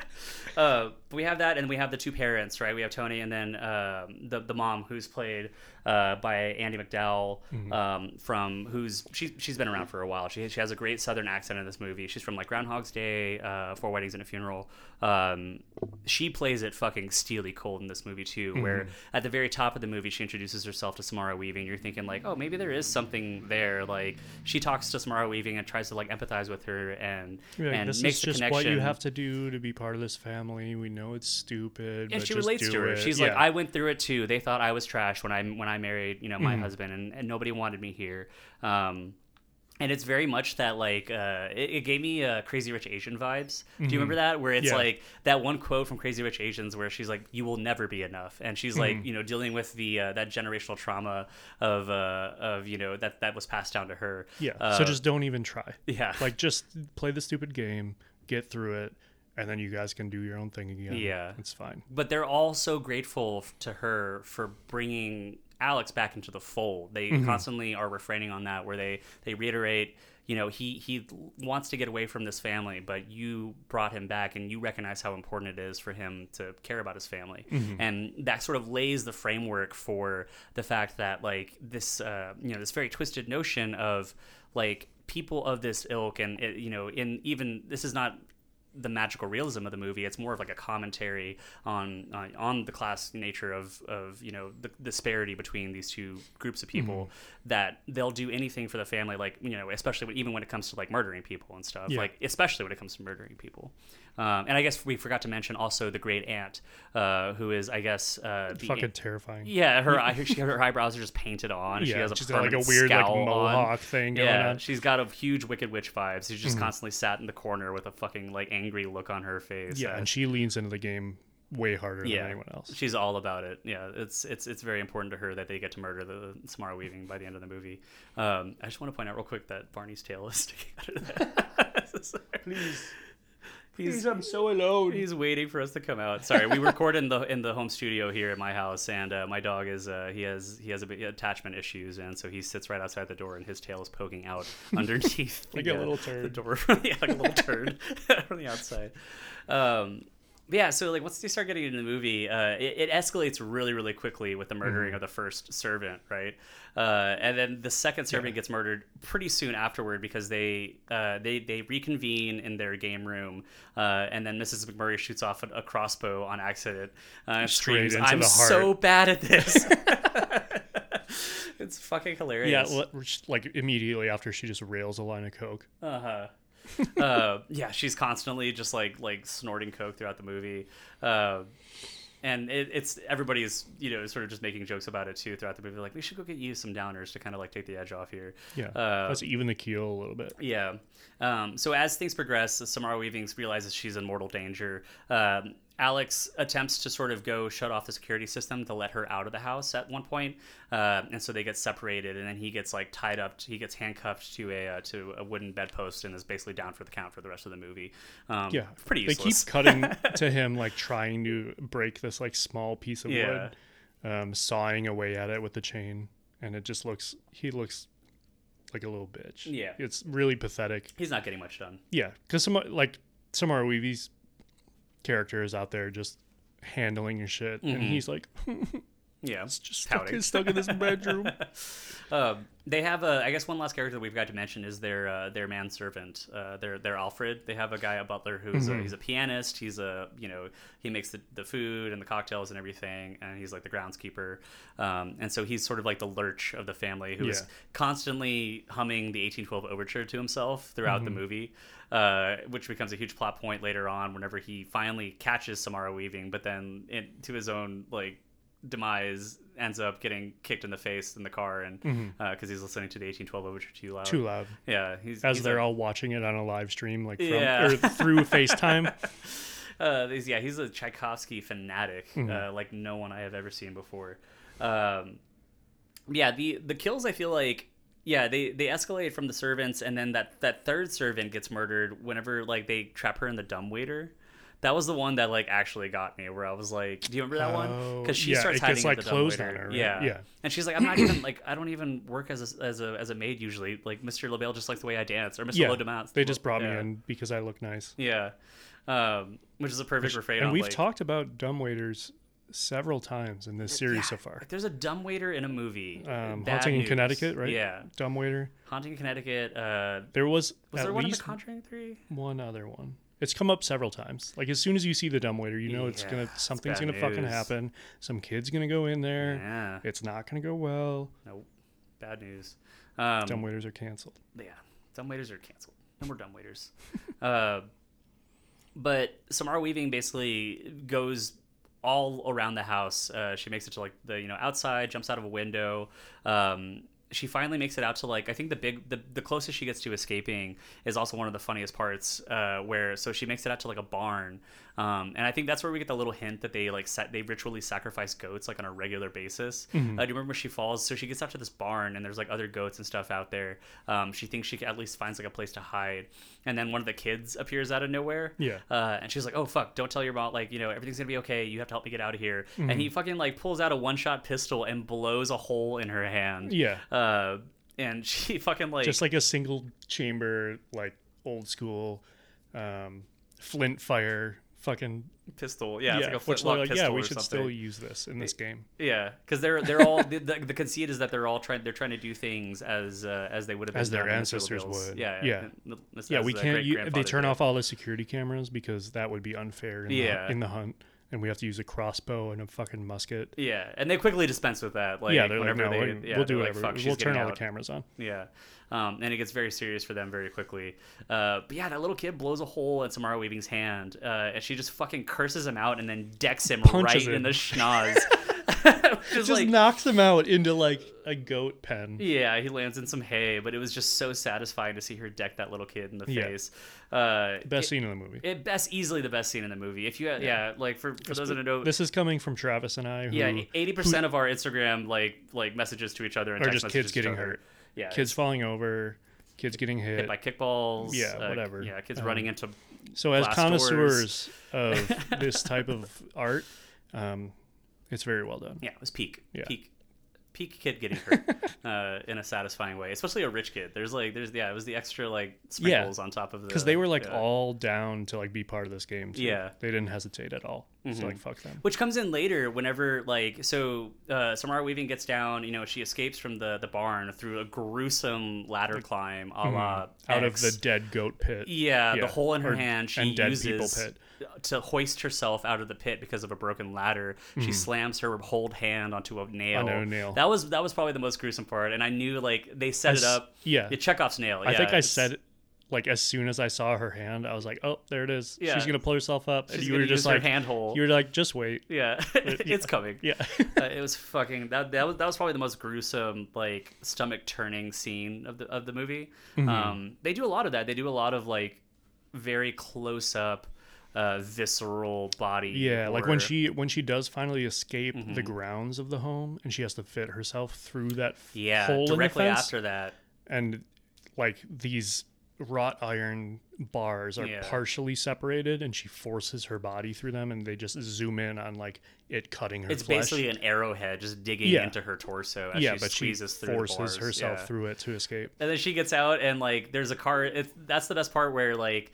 uh, we have that, and we have the two parents, right? We have Tony, and then um, the the mom, who's played uh, by Andie MacDowell, Mm-hmm. um, from who's she, she's been around for a while. She she has a great Southern accent in this movie. She's from like Groundhog's Day, uh, Four Weddings and a Funeral. Um, she plays it fucking steely cold in this movie too. Where Mm-hmm. at the very top of the movie, she introduces herself to Samara Weaving. You're thinking like, oh, maybe there is something there. Like she talks to Samara Weaving and tries to like empathize with her and You're and this makes is the just connection. what you have to do to be part of this family. We know it's stupid, and but she relates to her. it. She's like, I went through it too. They thought I was trash when I when I married, you know, my Mm-hmm. husband, and, and nobody wanted me here. Um, and it's very much that like uh, it, it gave me uh, Crazy Rich Asian vibes. Do you remember that? Where it's Mm-hmm. Yeah. like that one quote from Crazy Rich Asians where she's like, "You will never be enough," and she's Mm-hmm. like, you know, dealing with the uh, that generational trauma of uh, of you know that that was passed down to her. yeah. Uh, so just don't even try. yeah, Like just play the stupid game, get through it, and then you guys can do your own thing again. Yeah. it's fine. but they're all so grateful to her for bringing Alex back into the fold. They Mm-hmm. constantly are refraining on that, where they they reiterate, you know, he he wants to get away from this family, but you brought him back, and you recognize how important it is for him to care about his family, Mm-hmm. and that sort of lays the framework for the fact that like this, uh, you know, this very twisted notion of like people of this ilk, and it, you know, in even this is not the magical realism of the movie. It's more of like a commentary on uh, on the class nature of of you know the disparity between these two groups of people. That they'll do anything for the family, like you know, especially when, even when it comes to like murdering people and stuff. Yeah. Like especially when it comes to murdering people. Um, and I guess we forgot to mention also the great aunt, uh, who is I guess uh, the Fucking terrifying. yeah, her eye, she, her eyebrows are just painted on. she Yeah, has a she's got like a weird like scowl on. mohawk thing going Yeah, on. she's got a huge Wicked Witch vibe. She's just constantly sat in the corner with a fucking like angry look on her face. Yeah, Uh, and she leans into the game way harder yeah, than anyone else. She's all about it. Yeah, it's it's it's very important to her that they get to murder the Samara Weaving by the end of the movie. Um, I just want to point out real quick that Barney's tail is sticking out of that. Please. He's, I'm so alone. He's waiting for us to come out. Sorry, we record in the in the home studio here at my house, and uh, my dog is uh, he has he has a bit attachment issues, and so he sits right outside the door, and his tail is poking out underneath Like the, a little uh, the door, yeah, like a little turd from the outside. Um, yeah, so like once they start getting into the movie, uh, it, it escalates really, really quickly with the murdering Mm-hmm. of the first servant, right? Uh, and then the second servant gets murdered pretty soon afterward because they uh, they they reconvene in their game room, uh, and then Mrs. McMurray shoots off a, a crossbow on accident. Uh, and screams, into "I'm the heart." so bad at this." it's fucking hilarious. Yeah, like immediately after she just rails a line of coke. Uh-huh. uh Yeah, she's constantly just like like snorting coke throughout the movie. Uh, and it, it's everybody's you know sort of just making jokes about it too throughout the movie. Like we should go get you some downers to kind of like take the edge off here. Yeah, Uh, let's even the keel a little bit. yeah. Um, so as things progress, Samara Weaving realizes she's in mortal danger. Um, Alex attempts to sort of go shut off the security system to let her out of the house at one point, uh, and so they get separated. And then he gets like tied up. He gets handcuffed to a uh, to a wooden bedpost and is basically down for the count for the rest of the movie. Um, Yeah, pretty They keep cutting to him like trying to break this like small piece of Yeah. wood, um, sawing away at it with the chain, and it just looks. He looks like a little bitch. Yeah. it's really pathetic. He's not getting much done. Yeah, because some like Samara Weavey's character is out there just handling your shit, and he's like Yeah, it's just stuck, stuck in this bedroom. Um, they have a. I guess one last character that we've got to mention is their uh, their manservant. Uh, their their Alfred. They have a guy, a butler, who's a, he's a pianist. He's a you know he makes the, the food and the cocktails and everything, and he's like the groundskeeper. Um, and so he's sort of like the lurch of the family, who is Yeah. constantly humming the 1812 overture to himself throughout the movie. Uh, which becomes a huge plot point later on whenever he finally catches Samara Weaving, but then in, to his own like demise ends up getting kicked in the face in the car and because he's listening to the 1812 overture too loud. Too loud. Yeah, he's As he's they're all watching it on a live stream, like from Yeah. or through FaceTime. uh, he's, yeah, he's a Tchaikovsky fanatic, uh, like no one I have ever seen before. Um, yeah, the the kills I feel like yeah they they escalate from the servants and then that that third servant gets murdered whenever like they trap her in the dumbwaiter. That was the one that like actually got me, where I was like, "Do you remember that one?" Oh, Because she yeah, starts hiding gets, like, the closed dumbwaiter. on her, right? Yeah, Yeah. And she's like, "I'm not even like I don't even work as a as a as a maid usually. Like Mr. Le Bail just likes the way I dance, or Mr. Yeah, Le Domas. they just brought yeah. me in because I look nice. Yeah, um, which is a perfect refrain. and on, we've like, talked about dumbwaiters several times in this series yeah, so far. there's a dumb waiter in a movie. Um, Haunting in. Connecticut, right? Yeah, Dumb waiter. Haunting in Connecticut. Uh, There was, was there one in The Conjuring Three? one other one. It's come up several times. Like as soon as you see the dumbwaiter, you know it's gonna something's bad gonna fucking happen. Some kid's gonna go in there. Yeah, It's not gonna go well. no, bad news. Um, Dumbwaiters are canceled. yeah, dumbwaiters are canceled. No more dumbwaiters. uh, but Samara Weaving basically goes all around the house. Uh, she makes it to like the you know outside, jumps out of a window. Um, she finally makes it out to like I think the big the, the closest she gets to escaping is also one of the funniest parts uh, where so she makes it out to like a barn um, and I think that's where we get the little hint that they like sa- they ritually sacrifice goats like on a regular basis. Uh, do you remember when she falls? So she gets out to this barn and there's like other goats and stuff out there. Um, she thinks she at least finds like a place to hide, and then one of the kids appears out of nowhere. Yeah. Uh, and she's like, "Oh fuck! Don't tell your mom. Like, you know, everything's gonna be okay. You have to help me get out of here." Mm-hmm. And he fucking like pulls out a one-shot pistol and blows a hole in her hand. Yeah. Uh, and she fucking like Just like a single chamber, like old school, um, flint fire, fucking pistol. Yeah, it's like a which like, pistol yeah, we should something. still use this in this game. Yeah, because they're they're all the, the, the conceit is that they're all trying they're trying to do things as uh, as they would have As their done in Mr. ancestors would. Yeah, Yeah. this- Yeah, we can't. You, they turn did. off all the security cameras because that would be unfair. In Yeah. the, in the hunt, and we have to use a crossbow and a fucking musket. Yeah, and they quickly dispense with that. Like, yeah, they're like, no, they, yeah, we'll do they're like, whatever. We'll turn all the cameras on. Yeah. Um, and it gets very serious for them very quickly. Uh, but yeah, that little kid blows a hole in Samara Weaving's hand, uh, and she just fucking curses him out and then decks him Punches right in the schnoz. Just like, knocks them out into like a goat pen. yeah, he lands in some hay, but it was just so satisfying to see her deck that little kid in the Yeah. face. Uh, Best it- scene in the movie. It best easily the best scene in the movie. If you yeah, like for, for those that don't know, This is coming from Travis and I. Who yeah, eighty percent of our Instagram like like messages to each other and are just kids getting hurt. Yeah, Kids falling over. Kids getting hit. hit by kickballs. Yeah, uh, whatever. Yeah, kids Um, running into. so as connoisseurs of this type of art, um, it's very well done. Yeah, it was peak. Yeah. Peak. Peak kid getting hurt uh, in a satisfying way, especially a rich kid. There's like, there's yeah, it was the extra like sprinkles on top of the because they were like yeah. all down to like be part of this game. too. Yeah. they didn't hesitate at all. So like fuck them. which comes in later whenever like so uh, Samara Weaving gets down you know she escapes from the the barn through a gruesome ladder climb a la Mm-hmm. Out of the dead goat pit. yeah, Yeah, the hole in her or- hand she and dead uses people pit. To hoist herself out of the pit because of a broken ladder she slams her whole hand onto a nail a nail. that was that was probably the most gruesome part and I knew like they set it s- up yeah. Chekhov's nail I think I said like as soon as I saw her hand, I was like, "Oh, there it is. Yeah. She's gonna pull herself up." and you were just like, handhold. You were like, "Just wait." Yeah, it's coming. Yeah. uh, it was fucking that. That was that was probably the most gruesome, like stomach turning scene of the of the movie. Mm-hmm. Um, they do a lot of that. They do a lot of like very close up, uh, visceral body. Yeah, like when she when she does finally escape Mm-hmm. the grounds of the home, and she has to fit herself through that yeah hole directly in the fence, after that. and like these wrought iron bars are Yeah. partially separated, and she forces her body through them, and they just zoom in on like it cutting her It's flesh. basically an arrowhead just digging Yeah. into her torso as yeah, she but she squeezes through the forces herself Yeah. through it to escape. and then she gets out and like there's a car it's that's the best part where like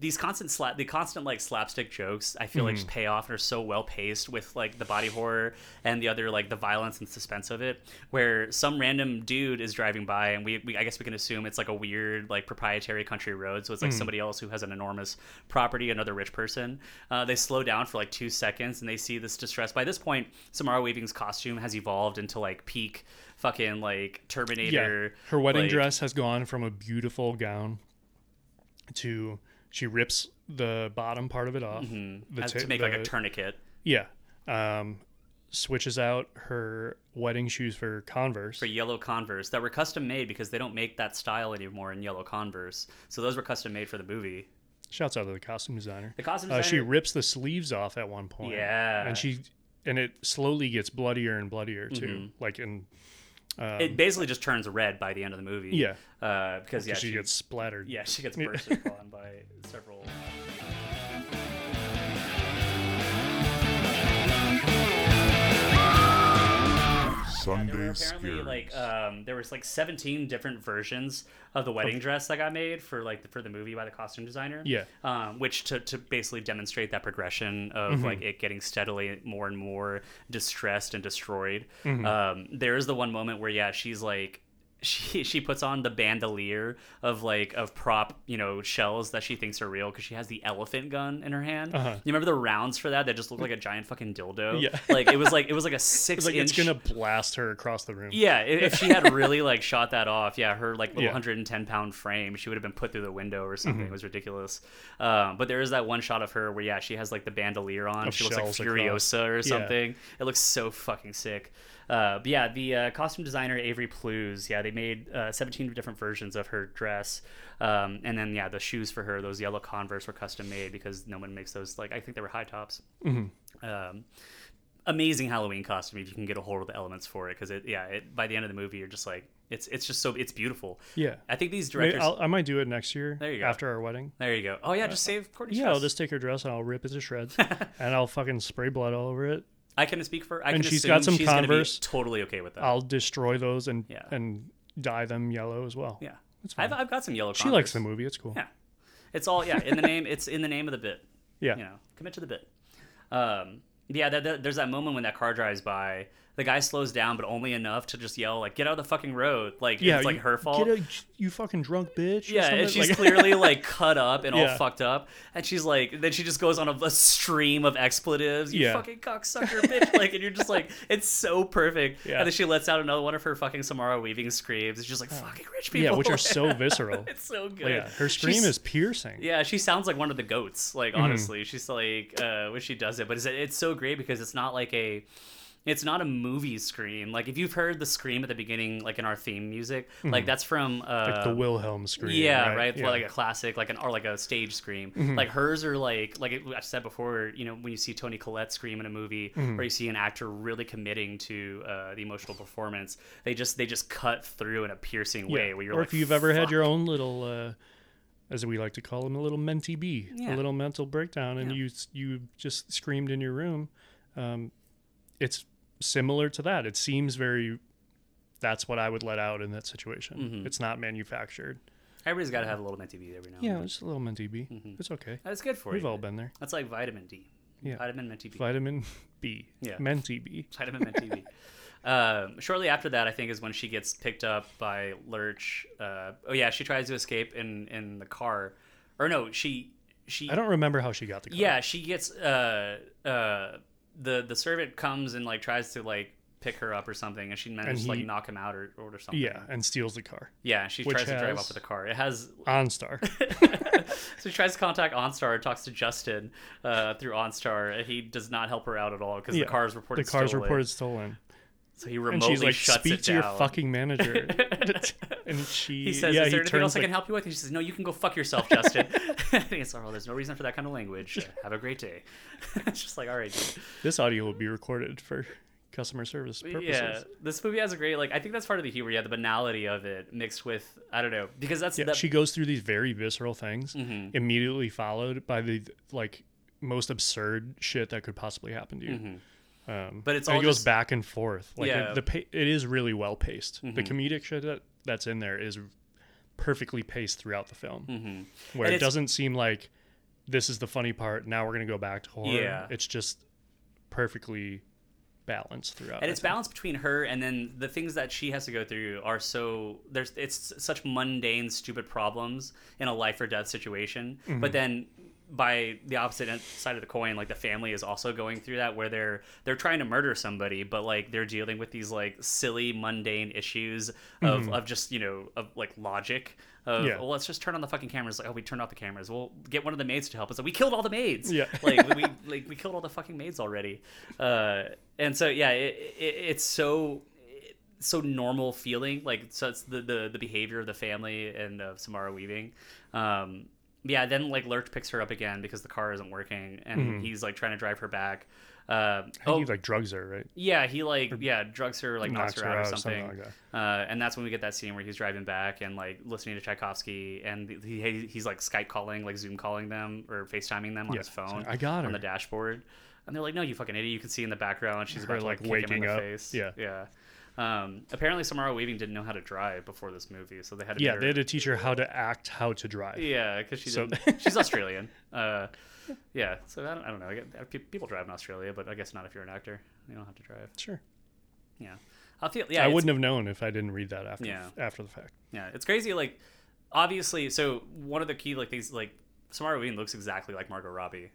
these constant slap the constant like slapstick jokes i feel like just pay off and are so well paced with like the body horror and the other like the violence and suspense of it where some random dude is driving by and we, we i guess we can assume it's like a weird like proprietary country road so it's like somebody else who has an enormous property another rich person. Uh, they slow down for like two seconds and they see this distress. By this point samara weaving's costume has evolved into like peak fucking like terminator Yeah, her wedding like- dress has gone from a beautiful gown to she rips the bottom part of it off the Mm-hmm. ta- to make like a tourniquet Yeah. Um, switches out her wedding shoes for Converse. for yellow Converse that were custom made because they don't make that style anymore in yellow Converse. So those were custom made for the movie. Shouts out to the costume designer. The costume Uh, she rips the sleeves off at one point. Yeah. And she and it slowly gets bloodier and bloodier too. Mm-hmm. Like in it basically just turns red by the end of the movie. Yeah. uh, because yeah, she, gets splattered. yeah she gets bursted upon by several. Sunday There were apparently scaries. like um, there was like 17 different versions of the wedding dress that got made for like the, for the movie by the costume designer. Yeah. um, which to, to basically demonstrate that progression of Mm-hmm. like it getting steadily more and more distressed and destroyed. Mm-hmm. Um, there is the one moment where yeah, she's like. She, she puts on the bandolier of like of prop you know shells that she thinks are real because she has the elephant gun in her hand. Uh-huh. You remember the rounds for that that just looked like a giant fucking dildo? Yeah. like it was like it was like a six It's like inch. it's gonna blast her across the room. Yeah, if she had really like shot that off, yeah, her like little Yeah. 110 pound frame, she would have been put through the window or something. Mm-hmm. It was ridiculous. Um, but there is that one shot of her where yeah, she has like the bandolier on. Of she looks like shells across. Furiosa or Yeah. something. It looks so fucking sick. Uh, but yeah, the uh, costume designer Avery Plewes, yeah, they made uh, 17 different versions of her dress, um, and then yeah, the shoes for her, those yellow Converse, were custom made because no one makes those. Like I think they were high tops. Mm-hmm. Um, amazing Halloween costume if you can get a hold of the elements for it because it yeah it, by the end of the movie you're just like it's it's just so it's beautiful. Yeah. I think these directors. I might do it next year There you go. after our wedding. there you go. Oh yeah, just save Courtney's Yeah, I'll just take her dress and I'll rip it to shreds and I'll fucking spray blood all over it. I can speak for. I And can she's got some she's Converse. totally okay with that. I'll destroy those and Yeah. and dye them yellow as well. yeah, That's I've, fine. I've got some yellow. She likes the movie. It's cool. Yeah, it's all yeah in the name. It's in the name of the bit. Yeah. you know, commit to the bit. Um, yeah, that, that- there's that moment when that car drives by. The guy slows down, but only enough to just yell like, "Get out of the fucking road!" Like Yeah, it's like you- her fault. Get a, you fucking drunk bitch. Yeah, and she's Like- clearly like cut up and all fucked up, and she's like, then she just goes on a, a stream of expletives. You Yeah. fucking cocksucker, bitch! Like, and you're just like, it's so perfect. Yeah. And then she lets out another one of her fucking Samara Weaving screams. It's just like fucking rich people. yeah, which are so visceral. it's so good. Like, yeah, her scream She's- is piercing. Yeah, she sounds like one of the goats. Like Mm-hmm. honestly, she's like uh, when she does it, but it's it's so great because it's not like a. It's not a movie scream. Like if you've heard the scream at the beginning, like in our theme music, like that's from uh, Mm-hmm. Like the Wilhelm scream. yeah, right. right. Well, like a classic, like an or like a stage scream. Mm-hmm. Like hers are like like I said before. You know, when you see Toni Collette scream in a movie, Mm-hmm. or you see an actor really committing to uh, the emotional performance, they just they just cut through in a piercing way. Where you're or like, if you've ever had your own little, uh, as we like to call them, a little mentee bee, Yeah. a little mental breakdown, and Yeah. you you just screamed in your room. Um, it's similar to that. It seems very. That's what I would let out in that situation. Mm-hmm. It's not manufactured. everybody's got to have a little mentee every now. and Yeah, then. just a little mentee bee. It's okay. that's good for it. We've you. all been there. That's like vitamin D. Yeah. Vitamin mentee B. Vitamin B. Yeah. Mentee bee. Vitamin mentee B. Um, shortly after that, I think is when she gets picked up by Lurch. Uh, oh yeah, she tries to escape in in the car, or no, she she I don't remember how she got the car. yeah she gets uh uh the the servant comes and like tries to like pick her up or something, and she manages to he- like knock him out or, or something. Yeah, and steals the car. yeah. She tries to drive off with the car. It has OnStar. so she tries to contact OnStar, talks to Justin uh, through OnStar, he does not help her out at all because Yeah, the car is reported the car's stolen. reported stolen. So he And remotely she's like, shuts speak it to your fucking manager. and she, he says, yeah, "Is there anything else I can help you with?" And she says, "No, you can go fuck yourself, Justin." I think it's like, "Oh, there's no reason for that kind of language. Have a great day." it's just like, all right, dude. This audio will be recorded for customer service purposes. yeah. This movie has a great like. I think that's part of the humor. Yeah, the banality of it mixed with I don't know because that's Yeah, the, she goes through these very visceral things, Mm-hmm. immediately followed by the like most absurd shit that could possibly happen to you. Um. But it's all it goes just- back and forth. Like Yeah. it, the pa- it is really well paced. The Mm-hmm. comedic shit that, that's in there is perfectly paced throughout the film, mm-hmm. where And it doesn't seem like this is the funny part. Now we're gonna go back to horror. Yeah. it's just perfectly balanced throughout. and it's balanced between her and then the things that she has to go through are so there's it's such mundane stupid problems in a life or death situation Mm-hmm. but then by the opposite side of the coin like the family is also going through that where they're they're trying to murder somebody but like they're dealing with these like silly mundane issues of, of just you know of like logic of Mm-hmm. Yeah. well let's just turn on the fucking cameras like oh we turned off the cameras we'll get one of the maids to help us like we killed all the maids Yeah. like we like we killed all the fucking maids already uh and so yeah it, it, it's so so normal feeling like so it's the, the the behavior of the family and of samara weaving um yeah then like lurch picks her up again because the car isn't working and he's like trying to drive her back. Uh, oh he like drugs her, right? yeah he like yeah drugs her like knocks, knocks her her out or out or something, something like uh, and that's when we get that scene where he's driving back and like listening to Tchaikovsky and he, he's like Skype calling like Zoom calling them or FaceTiming them on Yeah, his phone I got on the dashboard. And they're like no you fucking idiot. You can see in the background. She's Her, about to like, like, kick him in waking the up. face. Yeah. yeah um, apparently Samara Weaving didn't know how to drive before this movie so they had to Yeah, they had to teach her how to act, how to drive. yeah, because she So- she's Australian. Uh, yeah, so I don't, I don't know. I get, people drive in Australia, but I guess not if you're an actor. You don't have to drive. Sure. Yeah, I feel. Yeah, I wouldn't have known if I didn't read that after Yeah. after the fact. Yeah, it's crazy. Like, obviously, so one of the key like things like Samara Weaving looks exactly like Margot Robbie.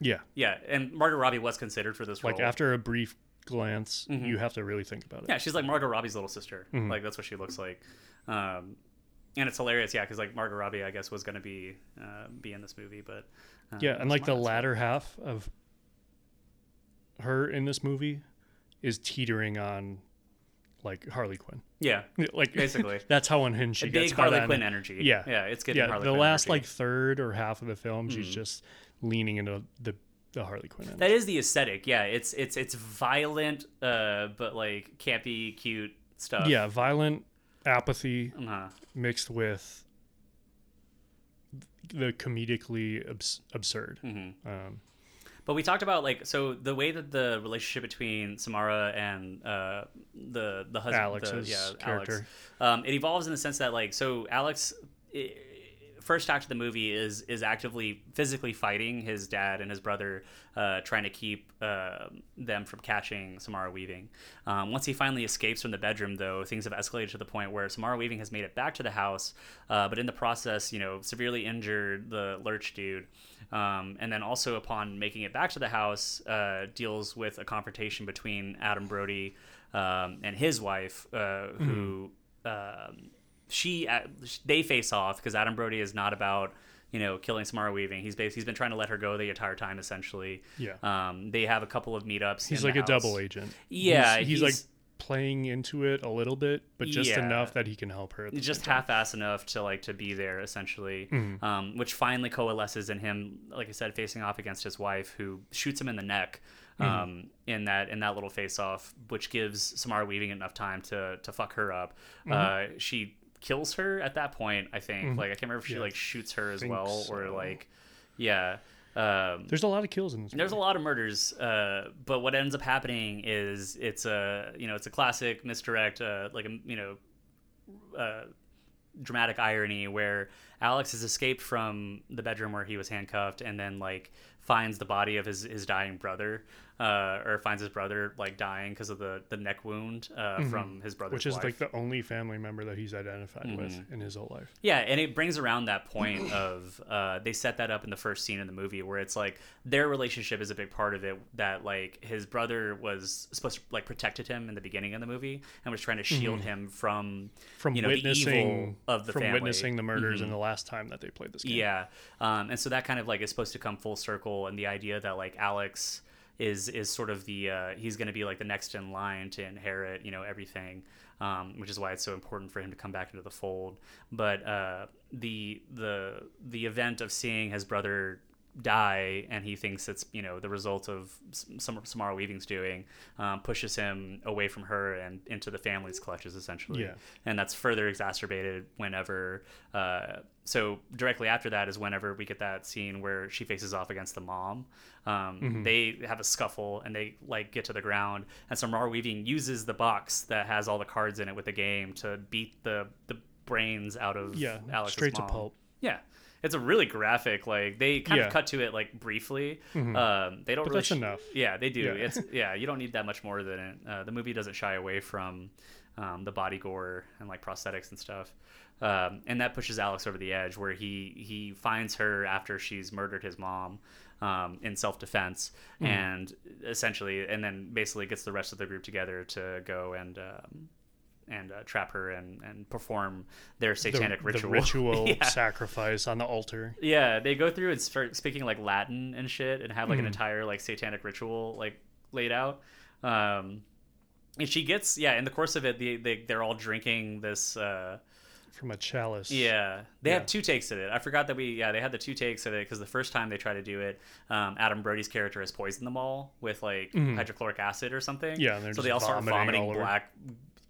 Yeah. Yeah, and Margot Robbie was considered for this role. Like role. after a brief glance, you have to really think about it. Mm-hmm. Yeah, she's like Margot Robbie's little sister. Like that's what she looks like. Um, and it's hilarious, yeah, because like Margot Robbie, I guess, was gonna be uh, be in this movie, but uh, Yeah, and like the latter half of her in this movie is teetering on like Harley Quinn. yeah, Like Basically. that's how unhinged she a gets. big Harley Quinn end. energy. Yeah, yeah, it's getting yeah. Harley the Quinn last energy. like third or half of the film, she's just leaning into the the Harley Quinn. That is the aesthetic. Yeah, it's it's it's violent, uh, but like campy, cute stuff. yeah, violent apathy Uh-huh. mixed with the comedically abs- absurd. Mm-hmm. Um, But we talked about like so the way that the relationship between Samara and uh, the the husband, Alex's the, yeah, character. Alex, um, it evolves in the sense that like so Alex. i First act of the movie is is actively physically fighting his dad and his brother, uh, trying to keep uh, them from catching Samara Weaving. Um, once he finally escapes from the bedroom, though, things have escalated to the point where Samara Weaving has made it back to the house, uh, but in the process, you know, severely injured the Lurch dude. Um, and then also upon making it back to the house, uh, deals with a confrontation between Adam Brody um, and his wife, uh, who um, she uh, they face off because Adam Brody is not about you know killing Samara Weaving. He's basically, he's been trying to let her go the entire time essentially. Yeah. Um, they have a couple of meetups. he's like a house. double agent. Yeah, he's, he's, he's- like playing into it a little bit, but just Yeah. enough that he can help her. Just half-ass enough to like to be there essentially Mm-hmm. um, which finally coalesces in him like i said facing off against his wife who shoots him in the neck Mm-hmm. um, in that in that little face off which gives samara weaving enough time to to fuck her up Mm-hmm. uh, she kills her at that point i think like i can't remember if she Yeah. like shoots her as well or like yeah um, There's a lot of kills in this. there's a lot of murders, uh, but what ends up happening is it's a you know it's a classic misdirect, uh, like a you know uh, dramatic irony where Alex has escaped from the bedroom where he was handcuffed, and then like finds the body of his his dying brother, uh, or finds his brother like dying because of the the neck wound uh, from his brother's Mm-hmm. which is wife. like the only family member that he's identified with Mm-hmm. in his whole life. Yeah, and it brings around that point of uh, they set that up in the first scene in the movie where it's like their relationship is a big part of it. That like his brother was supposed to like protected him in the beginning of the movie and was trying to shield him from Mm-hmm. From you know the witnessing evil of the from family. Mm-hmm. witnessing the murders in the last time that they played this game. Yeah, um, and so that kind of like is supposed to come full circle, and the idea that like Alex is is sort of the uh, he's going to be like the next in line to inherit you know everything, um, which is why it's so important for him to come back into the fold. But uh, the the the event of seeing his brother die and he thinks it's you know the result of some Samara Weaving's doing um, pushes him away from her and into the family's clutches essentially Yeah. and that's further exacerbated whenever uh, so directly after that is whenever we get that scene where she faces off against the mom um, Mm-hmm. they have a scuffle and they like get to the ground and Samara Weaving uses the box that has all the cards in it with the game to beat the the brains out of Yeah, Alex's straight to pulp. yeah it's a really graphic like they kind Yeah. Mm-hmm. of cut to it like briefly um, they don't But really that's enough. yeah they do Yeah. it's yeah you don't need that much more than it uh, the movie doesn't shy away from um, the body gore and like prosthetics and stuff um, and that pushes alex over the edge where he he finds her after she's murdered his mom um, in self-defense Mm-hmm. and essentially and then basically gets the rest of the group together to go and um, and uh, trap her and, and perform their satanic the ritual. ritual yeah. sacrifice on the altar. Yeah, they go through and start speaking like Latin and shit, and have like Mm-hmm. an entire like satanic ritual like laid out. Um, and she gets yeah. In the course of it, they, they they're all drinking this. Uh, From a chalice. yeah, they Yeah. have two takes at it. I forgot that we yeah they had the two takes of it because the first time they try to do it, um, Adam Brody's character has poisoned them all with like hydrochloric acid or something. Yeah, and they're so just they all start vomiting vomiting all over. black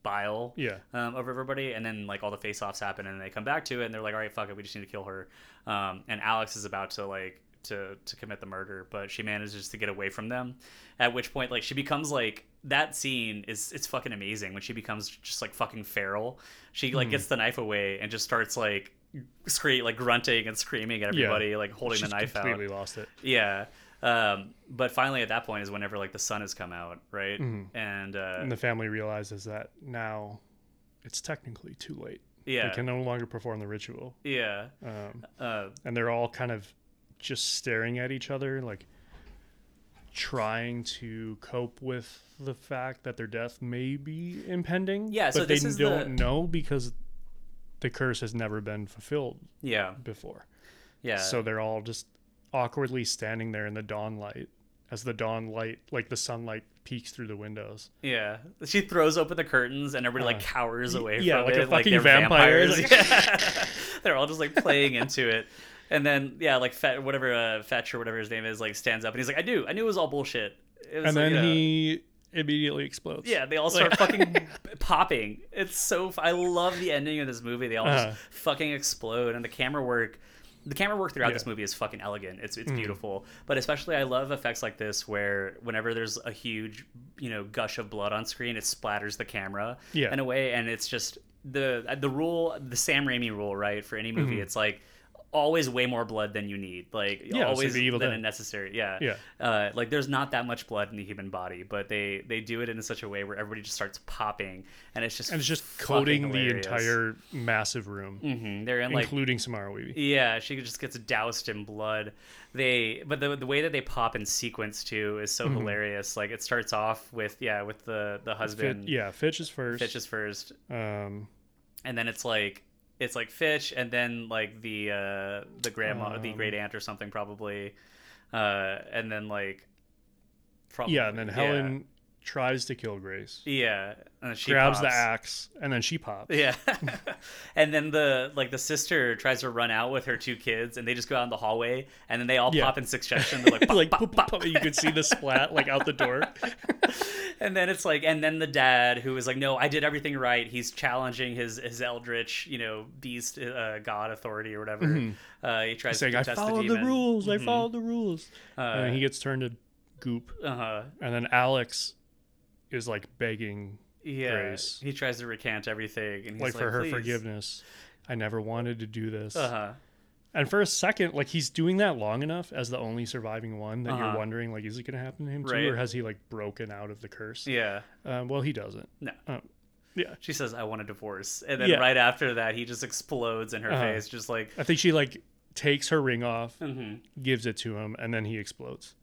bile Yeah. um, over everybody, and then like all the face-offs happen, and they come back to it, and they're like, "All right, fuck it, we just need to kill her." Um, and Alex is about to like to to commit the murder, but she manages to get away from them. At which point, like she becomes like that scene is it's fucking amazing when she becomes just like fucking feral. She like gets the knife away and just starts like scream like grunting and screaming at everybody, like holding She's the knife out. completely lost it. Yeah. Um, but finally, at that point, is whenever like the sun has come out, right? Mm-hmm. And uh, And the family realizes that now it's technically too late. yeah, They can no longer perform the ritual. yeah, Um, uh, and they're all kind of just staring at each other, like trying to cope with the fact that their death may be impending. Yeah, but so they this is don't the- know because the curse has never been fulfilled yeah, before. yeah. So they're all just awkwardly standing there in the dawn light as the dawn light, like the sunlight, peeks through the windows. Yeah, she throws open the curtains and everybody like Uh, cowers away yeah, from like a it, like they're vampire, vampires. Yeah. they're all just like playing into it, and then yeah, like Fet, whatever uh, Fetch or whatever his name is, like stands up and he's like, "I knew, I knew it was all bullshit." It was And like, then you know- he immediately explodes. Yeah, they all start fucking popping. It's so. f- I love the ending of this movie. They all Uh-huh. just fucking explode, and the camera work. The camera work throughout Yeah. this movie is fucking elegant. It's Mm. it's beautiful, but especially I love effects like this where whenever there's a huge you know gush of blood on screen, it splatters the camera Yeah. in a way, and it's just the the rule, the Sam Raimi rule, right? For any movie, it's like always way more blood than you need. Like Mm-hmm. Yeah, like always Evil than necessary. Yeah. Yeah. Uh, like there's not that much blood in the human body, but they they do it in such a way where everybody just starts popping, and it's just And it's just coating the entire massive room, Mm-hmm. They're in like including Samara Weavy. yeah, she just gets doused in blood. They but the the way that they pop in sequence too is so hilarious. Like it starts off with yeah with the the Fit, husband yeah, Fitch is first. Fitch is first, um, and then it's like it's like Fitch, and then like the uh the grandma, the Um, great aunt or something probably, uh, and then like probably yeah, and then Helen tries to kill Grace, yeah, and she grabs the axe, and then she pops. Yeah, and then the like the sister tries to run out with her two kids, and they just go out in the hallway, and then they all Yeah. pop in succession. They're like, pop, like pop, pop, pop. you could see the splat like out the door. and then it's like, and then the dad who is like, no, I did everything right. He's challenging his his eldritch, you know, beast, uh, god authority or whatever. Uh, he tries Saying, to "I contest followed the, rules. I followed the rules." Uh, and he gets turned to goop, uh-huh. and then Alex is like begging, Yeah, Grace. he tries to recant everything, and he's like, for her "Please." forgiveness. I never wanted to do this. Uh-huh. And for a second, like he's doing that long enough as the only surviving one that Uh-huh. you're wondering, like, is it going to happen to him too, or has he like broken out of the curse? Yeah. Uh, well, he doesn't. No. Uh, yeah, She says, "I want a divorce," and then Yeah. right after that, he just explodes in her Uh-huh. face, just like, I think she like takes her ring off, Mm-hmm. gives it to him, and then he explodes.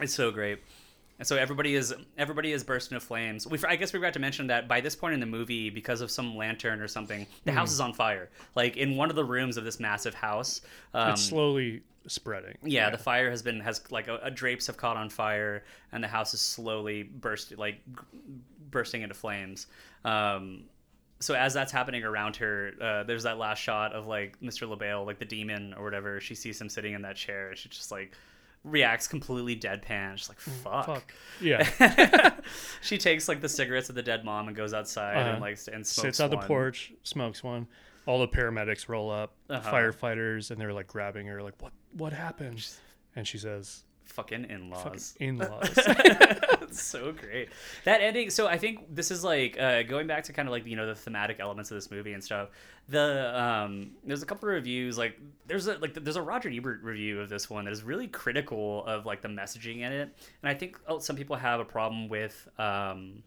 It's so great. And so everybody is everybody is burst into flames. We I guess we forgot to mention that by this point in the movie, because of some lantern or something, the Hmm. house is on fire. Like in one of the rooms of this massive house. Um, it's slowly spreading. yeah, the fire has been has like a, a drapes have caught on fire, and the house is slowly burst like bursting into flames. Um, so as that's happening around her, uh, there's that last shot of like Mr. Le Bail, like the demon or whatever. She sees him sitting in that chair. and She just like reacts completely deadpan. She's like, "Fuck." Fuck. Yeah. she takes like the cigarettes of the dead mom and goes outside and Uh-huh. like and smokes Sits on the porch, smokes one. All the paramedics roll up, Uh-huh. firefighters, and they're like grabbing her, like, "What? What happened?" And she says, Fucking in-laws. "In-laws." It's so great. That ending. So I think this is like uh, going back to kind of like you know the thematic elements of this movie and stuff. The um, there's a couple of reviews like there's a like there's a Roger Ebert review of this one that is really critical of like the messaging in it, and I think oh, some people have a problem with um,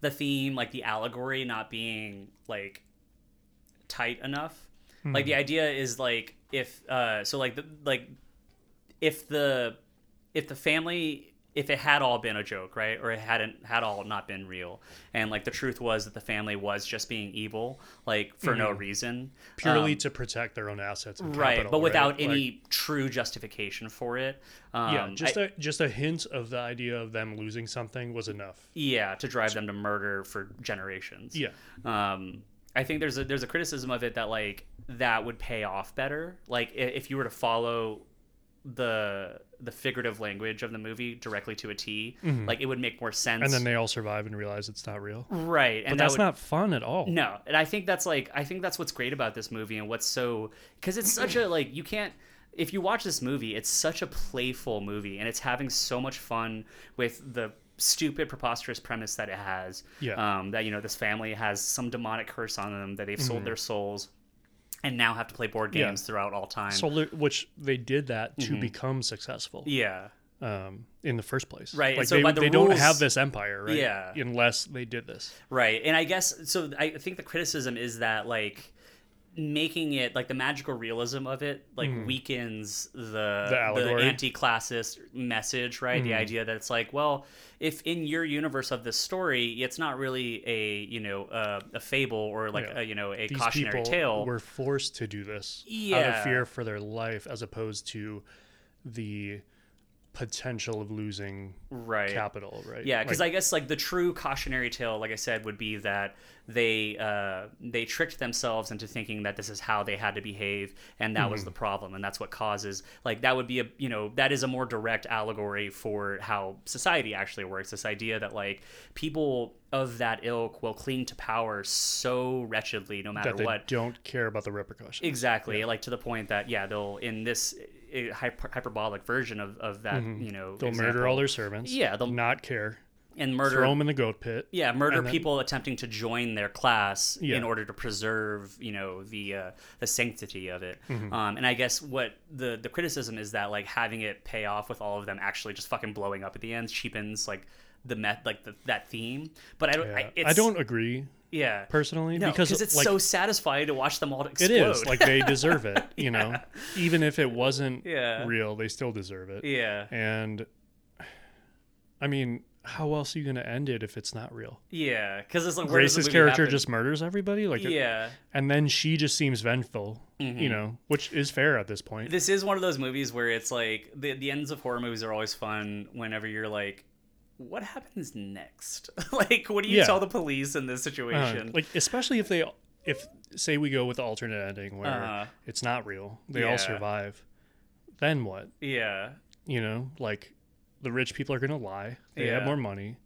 the theme like the allegory not being like tight enough. Like the idea is like if uh so like the like if the if the family if it had all been a joke right or it hadn't had all not been real and like the truth was that the family was just being evil like for no reason Purely um, to protect their own assets. And right capital, but without right? any Like, true justification for it um, yeah, just I- a just a hint of the idea of them losing something was enough. yeah to drive them to murder for generations Yeah. um i think there's a there's a criticism of it that like that would pay off better like if you were to follow the the figurative language of the movie directly to a T, like it would make more sense Mm-hmm. And then they all survive and realize it's not real. right and But that that's would, not fun at all. no and i think that's like i think that's what's great about this movie and what's so because it's such a like you can't if you watch this movie it's such a playful movie and it's having so much fun with the stupid preposterous premise that it has Yeah. um that you know this family has some demonic curse on them that they've sold their souls and now have to play board Mm-hmm. Yeah. games throughout all time Solar, which they did that to become successful. Mm-hmm. yeah um, in the first place. Right, Like so they, the they don't have this empire, right? Yeah. Unless they did this. Right. And I guess so I think the criticism is that like making it like the magical realism of it like weakens the The the, anti-classist message, right? The idea that it's like, well, if in your universe of this story, it's not really a, you know, uh, a fable or like Yeah. a, you know, a These cautionary people tale. were forced to do this out of fear for their life, as opposed to the potential of losing right. capital, right? Yeah, because Like, I guess like the true cautionary tale, like I said, would be that they uh, they tricked themselves into thinking that this is how they had to behave, and that was Mm-hmm. the problem, and that's what causes like that would be a you know that is a more direct allegory for how society actually works. This idea that like people of that ilk will cling to power so wretchedly, no matter that they what. don't care about the repercussions. Exactly, like to the point that yeah, they'll in this hyper- hyperbolic version of, of that you know Mm-hmm. They'll murder all their servants. Yeah, they'll- not care. and murder Throw them in the goat pit. yeah, murder then- people attempting to join their class Yeah. in order to preserve, you know, the uh, the sanctity of it. Mm-hmm. Um, and I guess what the the criticism is that like having it pay off with all of them actually just fucking blowing up at the end cheapens like the met like the, that theme. But I don't. Yeah. I, I, don't agree Yeah. personally No, because it's like, so satisfying to watch them all explode. It is like they deserve it, you know. Even if it wasn't Yeah. real, they still deserve it. yeah, And I mean, how else are you going to end it if it's not real? yeah. Because it's like where does the Grace's character happen? just murders everybody, like, yeah. and then she just seems vengeful, you mm-hmm. know, which is fair at this point. This is one of those movies where it's like the the ends of horror movies are always fun whenever you're like, what happens next? like, what do you Yeah. tell the police in this Uh, situation? like, especially if they, if say we go with the alternate ending where Uh-huh. it's not real, they Yeah. all survive. Then what? yeah, You know, like the rich people are going to lie. They have more money.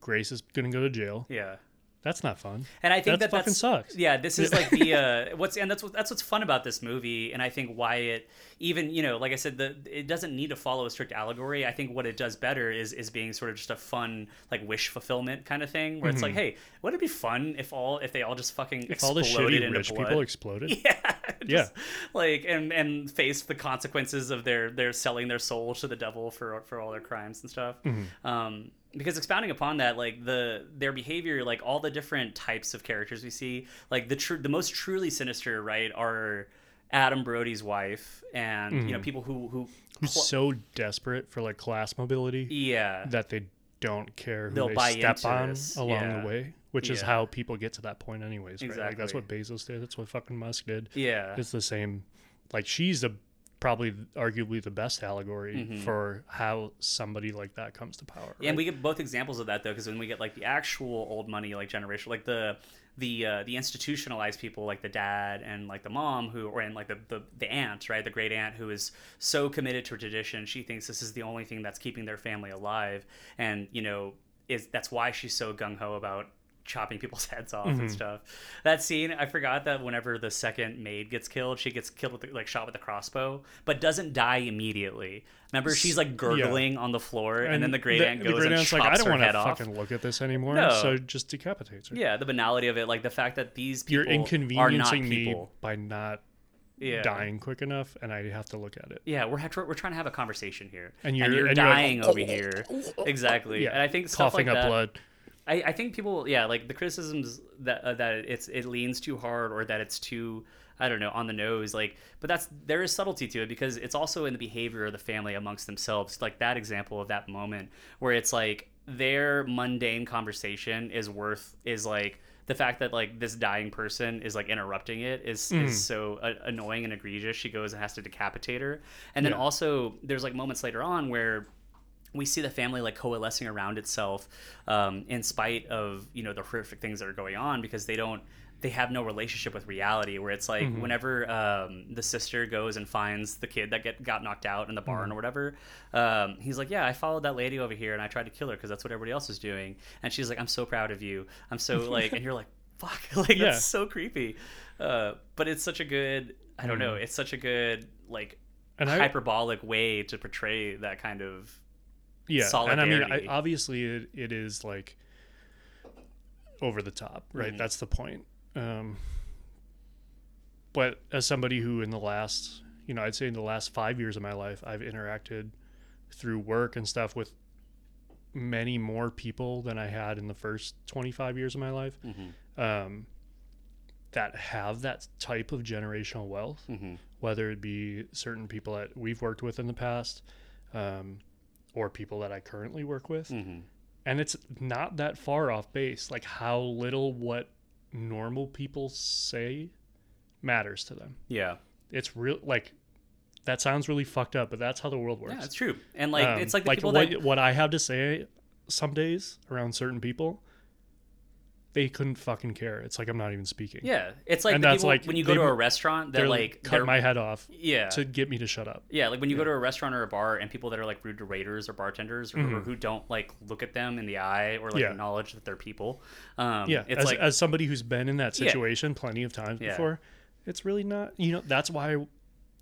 Grace is going to go to jail. yeah, That's not fun. And I think That that fucking that's, sucks. Yeah, this is like the uh, what's and that's what that's what's fun about this movie, and I think why it even you know like I said the it doesn't need to follow a strict allegory. I think what it does better is is being sort of just a fun like wish fulfillment kind of thing where it's like, hey, wouldn't it be fun if all if they all just fucking Mm-hmm. If all the exploded shitty rich blood? people exploded. yeah, Yeah. like and and face the consequences of their their selling their soul to the devil for for all their crimes and stuff. Mm-hmm. Um, because expounding upon that, like the their behavior, like all the different types of characters we see, like the true the most truly sinister, right, are Adam Brody's wife and you know mm. people who who. Who's so desperate for like class mobility yeah that they don't care who They'll they buy step on this. along Yeah. the way, which is how people get to that point anyways, right? Like that's what Bezos did. That's what fucking Musk did. yeah It's the same. Like she's a probably arguably the best allegory for how somebody like that comes to power. Yeah, and we get both examples of that though, because when we get like the actual old money, like generation, like the the uh, the institutionalized people, like the dad and like the mom, who or and like the, the the aunt, right, the great aunt, who is so committed to tradition, she thinks this is the only thing that's keeping their family alive, and you know, is that's why she's so gung ho about chopping people's heads off Mm-hmm. and stuff. That scene, I forgot that whenever the second maid gets killed, she gets killed with the, like shot with a crossbow, but doesn't die immediately. Remember, she's like gurgling on the floor, and, then the great aunt the goes great and aunt's chops like, I don't want to off. fucking look at this anymore, No. so just decapitates her. Yeah, the banality of it, like the fact that these people You're are not inconveniencing me people. by not Yeah. dying quick enough, and I have to look at it. Yeah, we're we're trying to have a conversation here, And and you're- you're, and you're like, dying over here. Exactly, Yeah, and I think stuff coughing like up that, blood. I, I think people, yeah, like the criticisms that uh, that it's it leans too hard or that it's too I don't know on the nose, like, but that's there is subtlety to it because it's also in the behavior of the family amongst themselves. Like that example of that moment where it's like their mundane conversation is worth is like the fact that like this dying person is like interrupting it is Mm. is so uh, annoying and egregious. She goes and has to decapitate her, and then Yeah. also there's like moments later on where we see the family like coalescing around itself um, in spite of you know the horrific things that are going on because they don't they have no relationship with reality where it's like whenever um, the sister goes and finds the kid that get got knocked out in the barn or whatever um, he's like yeah i followed that lady over here and i tried to kill her because that's what everybody else is doing. And she's like i'm so proud of you. I'm so like and you're like fuck. Like Yeah. that's so creepy. Uh, but it's such a good i don't know it's such a good like And I- hyperbolic way to portray that kind of yeah and i mean I, obviously it, it is like over the top right Mm-hmm. that's the point um but as somebody who in the last you know i'd say in the last five years of my life i've interacted through work and stuff with many more people than i had in the first 25 years of my life Mm-hmm. um that have that type of generational wealth Mm-hmm. whether it be certain people that we've worked with in the past um, or people that I currently work with. Mm-hmm. And it's not that far off base, like how little what normal people say matters to them. Yeah. It's real, like, that sounds really fucked up, but that's how the world works. Yeah, it's true. And like Um, it's like the people what, that what I have to say some days around certain people, they couldn't fucking care. It's like I'm not even speaking. Yeah, it's like And that's people like- when you go they- to a restaurant that They're like cut they're- my head off yeah to get me to shut up. yeah like when you go to a restaurant or a bar and people that are like rude to waiters or bartenders or, or who don't like look at them in the eye or like Mm-hmm. Yeah. acknowledge that they're people. Um, yeah it's as, like as somebody who's been in that Yeah. situation plenty of times Yeah. before it's really not you know that's why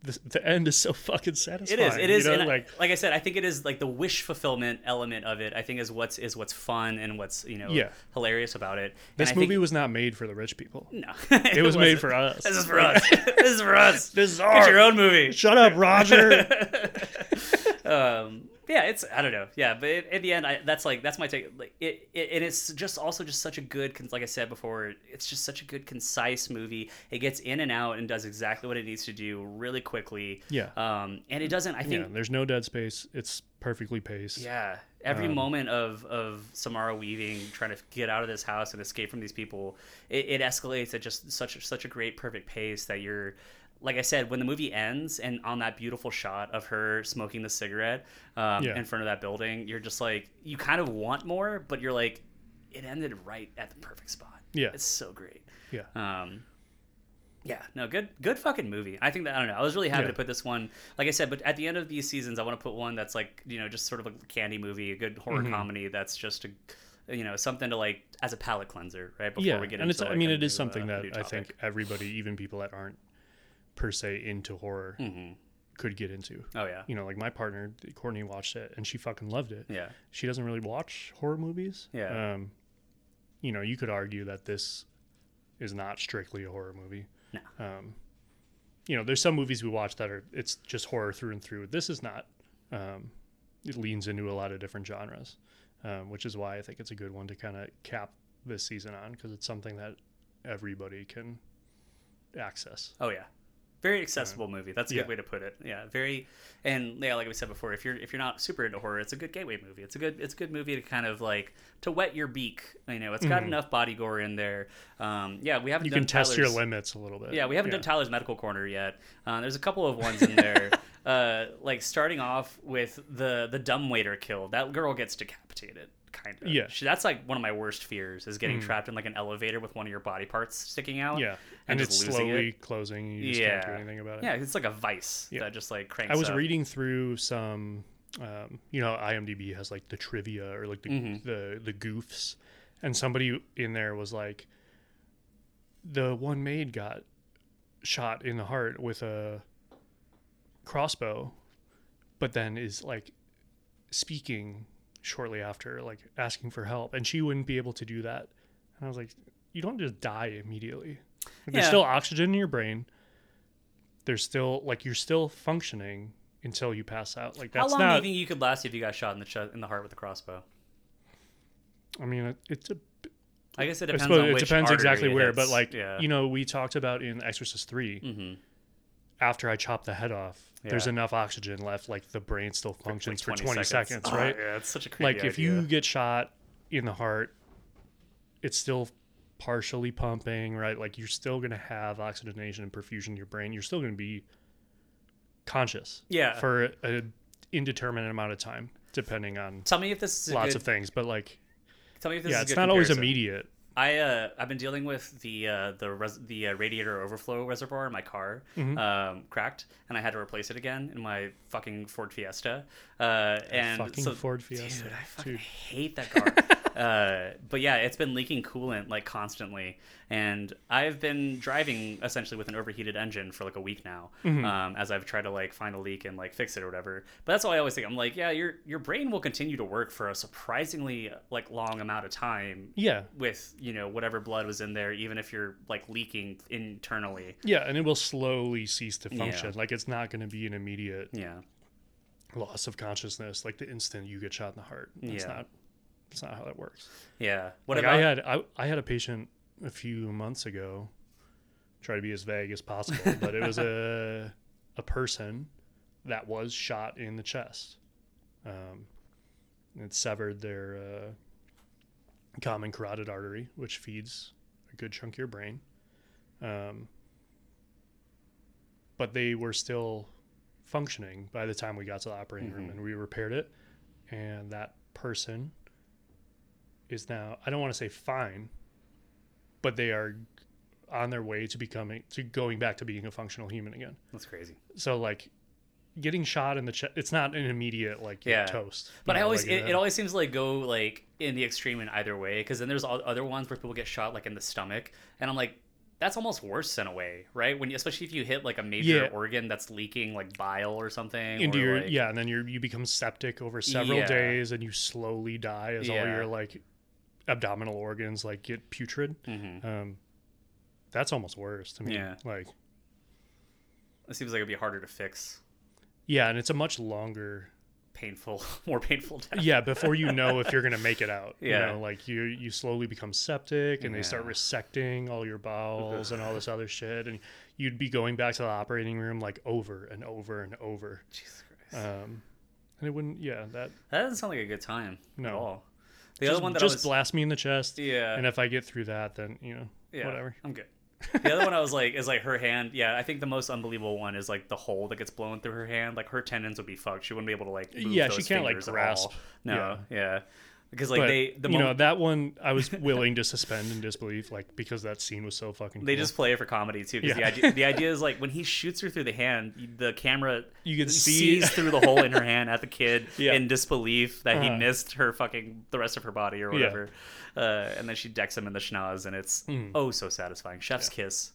the, the end is so fucking satisfying It is. It is. you know? and I- like like I said, I think it is like the wish fulfillment element of it. I think is what's is what's fun and what's you know Yeah. hilarious about it. this movie think, was not made for the rich people no, it was made for us This is for us. this is for us. this is our your own movie. shut up roger um yeah it's i don't know. Yeah but in, the end I, that's like that's my take like it, it and it's just also just such a good like i said before it's just such a good concise movie. It gets in and out and does exactly what it needs to do really quickly. Yeah. um and it doesn't i yeah think there's no dead space. It's perfectly paced. Yeah. Every Um, moment of of samara weaving trying to get out of this house and escape from these people it, it escalates at just such such a great perfect pace that you're like I said, when the movie ends and on that beautiful shot of her smoking the cigarette um, Yeah. in front of that building, you're just like, you kind of want more, but you're like, it ended right at the perfect spot. Yeah. It's so great. yeah Um, yeah, no, good, good fucking movie. I think that I don't know. I was really happy Yeah. to put this one. Like I said, but at the end of these seasons, I want to put one that's like you know just sort of a candy movie, a good horror Mm-hmm. comedy that's just a, you know, something to like as a palate cleanser, right? Before yeah, we get and into it's. I mean, it is something uh, that I think everybody, even people that aren't per se into horror, could get into. Oh yeah, You know, like my partner Courtney watched it and she fucking loved it. yeah, She doesn't really watch horror movies. Yeah. Um, you know, you could argue that this is not strictly a horror movie. No. Um, you know, there's some movies we watch that are it's just horror through and through. This is not. Um, it leans into a lot of different genres, um, which is why I think it's a good one to kind of cap this season on because it's something that everybody can access. Oh yeah, very accessible movie. That's a yeah. good way to put it. Yeah, very, and yeah, like we said before, if you're if you're not super into horror, it's a good gateway movie. It's a good it's a good movie to kind of like to wet your beak. You know, it's got enough body gore in there. Um, yeah, we haven't Mm-hmm. You can test your limits a little bit. Yeah, we haven't done Tyler's medical corner yet. Uh, there's a couple of ones in there. uh, like starting off with the the dumb waiter kill. That girl gets decapitated. Kind of. Yeah. She, that's like one of my worst fears is getting trapped in like an elevator with one of your body parts sticking out. Yeah, and, and, it's slowly it. closing. And you just Yeah. can't do anything about it. Yeah, it's like a vice Yeah. that just like cranks. I was up. reading through some, um, you know, IMDb has like the trivia or like the Mm-hmm. the the goofs, and somebody in there was like, the one maid got shot in the heart with a crossbow, but then is like speaking shortly after, like asking for help, and she wouldn't be able to do that. And I was like, you don't just die immediately. There's Yeah. still oxygen in your brain. There's still like you're still functioning until you pass out. Like How that's long do not. you think you could last if you got shot in the chest, in the heart with a crossbow? I mean, it- it's a. I guess it depends it depends exactly it where, hits. but like yeah. you know, we talked about in Exorcist 3 Mhm. After I chop the head off, there's enough oxygen left. Like the brain still functions for Like 20, seconds, Oh, right? yeah, it's such a creepy like if you get shot in the heart, it's still partially pumping, right? Like you're still gonna have oxygenation and perfusion in your brain. You're still gonna be conscious, Yeah. for an indeterminate amount of time, depending on Tell me if this is lots good, of things. But like, Tell me if this yeah, is it's not always immediate. I uh, I've been dealing with the uh, the res- the uh, radiator overflow reservoir in my car Mm-hmm. um, cracked, and I had to replace it again in my fucking Ford Fiesta. Uh, and fucking so, Ford Fiesta, dude, I fucking dude. hate that car. uh, but yeah, it's been leaking coolant like constantly, and I've been driving essentially with an overheated engine for like a week now, Mm-hmm. um, as I've tried to like find a leak and like fix it or whatever. But that's all I always think. I'm like, yeah, your your brain will continue to work for a surprisingly like long amount of time Yeah, with you know whatever blood was in there even if you're like leaking internally yeah, and it will slowly cease to function. Yeah. Like it's not going to be an immediate yeah loss of consciousness, like the instant you get shot in the heart. That's Yeah. not. That's not how that works. yeah what like about I had, I, I had a patient a few months ago. Try to be as vague as possible, but it was a a person that was shot in the chest. Um, it severed their uh, common carotid artery, which feeds a good chunk of your brain. Um, but they were still functioning by the time we got to the operating room, and we repaired it. And that person is now I don't want to say fine, but they are on their way to becoming to going back to being a functional human again. that's crazy So like getting shot in the chest, it's not an immediate like Yeah. toast. but you i always like, it, uh, it always seems to like go like in the extreme in either way because then there's all other ones where people get shot like in the stomach and i'm like that's almost worse in a way right when you, especially if you hit like a major Yeah. organ that's leaking like bile or something into or, your like- yeah, and then you you become septic over several Yeah. days, and you slowly die as all your like abdominal organs like get putrid. Um, that's almost worse to me. Mm-hmm. Yeah. like it seems like it'd be harder to fix yeah, and it's a much longer painful more painful death yeah before you know if you're gonna make it out Yeah. you know like you you slowly become septic and they start resecting all your bowels and all this other shit and you'd be going back to the operating room like over and over and over jesus christ um and it wouldn't yeah that that doesn't sound like a good time at No. The just, other one that just I was, blast me in the chest Yeah. and if i get through that then you know yeah, whatever I'm good. The other one I was like is like her hand. Yeah, I think the most unbelievable one is like the hole that gets blown through her hand. Like her tendons would be fucked. She wouldn't be able to like. Move Yeah, she can't, like, grasp. No, yeah. Because like but they the you know that one I was willing to suspend in disbelief, like because that scene was so fucking. they cool. just play it for comedy too. Because Yeah. the idea the idea is like when he shoots her through the hand, the camera You can see- sees through the hole in her hand at the kid Yeah. in disbelief that he Uh-huh. missed her fucking the rest of her body or Yeah. whatever. Uh, and then she decks him in the schnoz, and it's Mm. oh so satisfying. Chef's kiss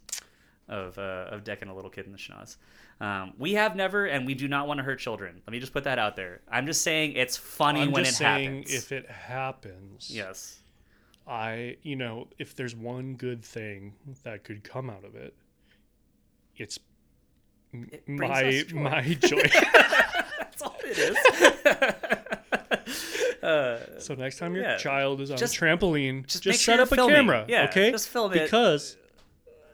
of uh, of decking a little kid in the schnoz. Um, we have never, and we do not want to hurt children. Let me just put that out there. I'm just saying it's funny I'm when just it saying happens. if it happens, yes. I you know if there's one good thing that could come out of it, it's It my joy. my joy. That's all it is. so next time your Yeah. child is on Just- a trampoline, just just, make sure set up a filming. camera, Yeah, okay? just film it. because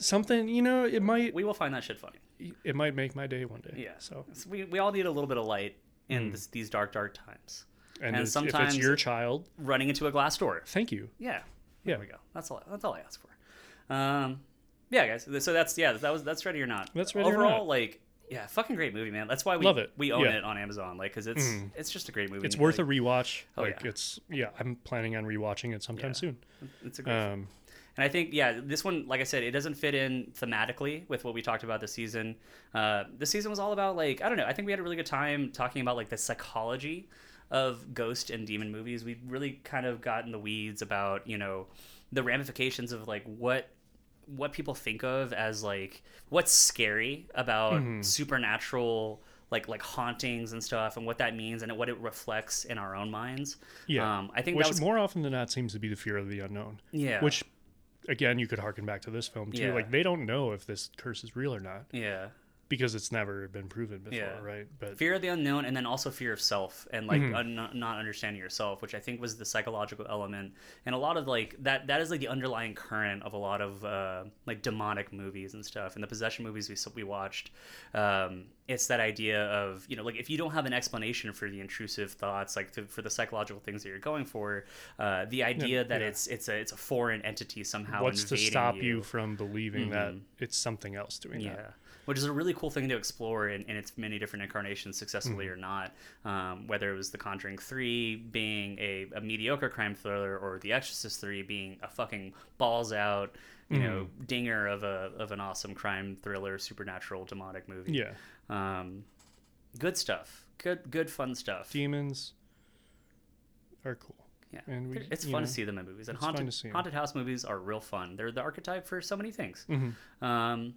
something you know it might we will find that shit funny. it might make my day one day. Yeah. So So we, we all need a little bit of light in this, these dark, dark times. and, And it's- if sometimes- it's your child, Running into a glass door. thank you. Yeah. Yeah. There we go. That's all. That's all I ask for. Um, yeah, guys. So that's yeah. That was that's ready or not. That's Ready or Overall, Not. like yeah, fucking great movie, man. That's why we Love it. We own Yeah. it on Amazon, like because it's Mhm. it's just a great movie. It's worth like, a rewatch. Oh, like yeah. it's yeah, I'm planning on rewatching it sometime Yeah. soon. It's a great. Um, And I think, yeah, this one, like I said, it doesn't fit in thematically with what we talked about this season. Uh, this season was all about, like, I don't know. I think we had a really good time talking about, like, the psychology of ghost and demon movies. We really kind of got in the weeds about, you know, the ramifications of, like, what what people think of as like what's scary about Mm-hmm. supernatural like like hauntings and stuff and what that means and what it reflects in our own minds yeah, um i think which that was more often than not seems to be the fear of the unknown. yeah Which, again, you could harken back to this film too. Yeah. Like they don't know if this curse is real or not yeah because it's never been proven before, Yeah. right? But fear of the unknown and then also fear of self and like Mm-hmm. un- not understanding yourself which i think was the psychological element and a lot of like that that is like the underlying current of a lot of uh, like demonic movies and stuff and the possession movies we, we watched um, it's that idea of you know like if you don't have an explanation for the intrusive thoughts like to, for the psychological things that you're going for uh, the idea that yeah. it's it's a it's a foreign entity somehow what's to stop you, you, from believing that it's something else doing yeah, that? Which is a really cool thing to explore in, in its many different incarnations, successfully Mm-hmm. or not. Um, whether it was The Conjuring 3 being a, a mediocre crime thriller or The Exorcist 3 being a fucking balls out, you know, Mm-hmm. dinger of a of an awesome crime thriller, supernatural, demonic movie. Yeah, Um, good stuff. Good, good, fun stuff. demons are cool. Yeah, And we, it's fun know, to see them in movies, and haunted to see 'em. haunted house movies are real fun. They're the archetype for so many things. Mm-hmm. Um,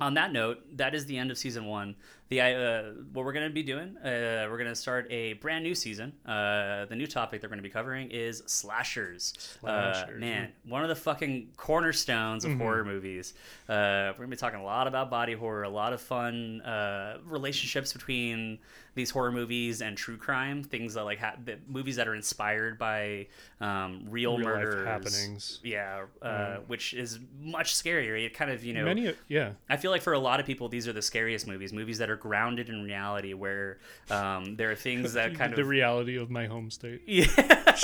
on that note, that is the end of season one. The uh, what we're going to be doing, uh, we're going to start a brand new season. Uh, the new topic that we're going to be covering is slashers. Uh, Slashers. man, one of the fucking cornerstones of Mm-hmm. horror movies. Uh, we're going to be talking a lot about body horror, a lot of fun uh, relationships between these horror movies and true crime, things that like ha- that, movies that are inspired by um, real, Real murders, happenings. Yeah, uh, which is much scarier. It kind of you know Many, yeah, I feel like for a lot of people, these are the scariest movies. Movies that are grounded in reality, where um, there are things that kind the of the reality of my home state. yeah,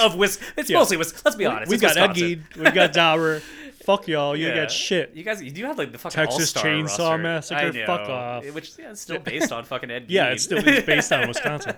of Wis. It's Yeah. mostly Wis. Let's be honest. We've it's got Ed Wisconsin. Gein, we've got Dahmer. Fuck y'all, you Yeah. got shit. You guys, you do have like the fucking Texas Chainsaw roster. Massacre, know. fuck off. Which yeah, it's still based on fucking Ed. Yeah, it's still it's based on Wisconsin.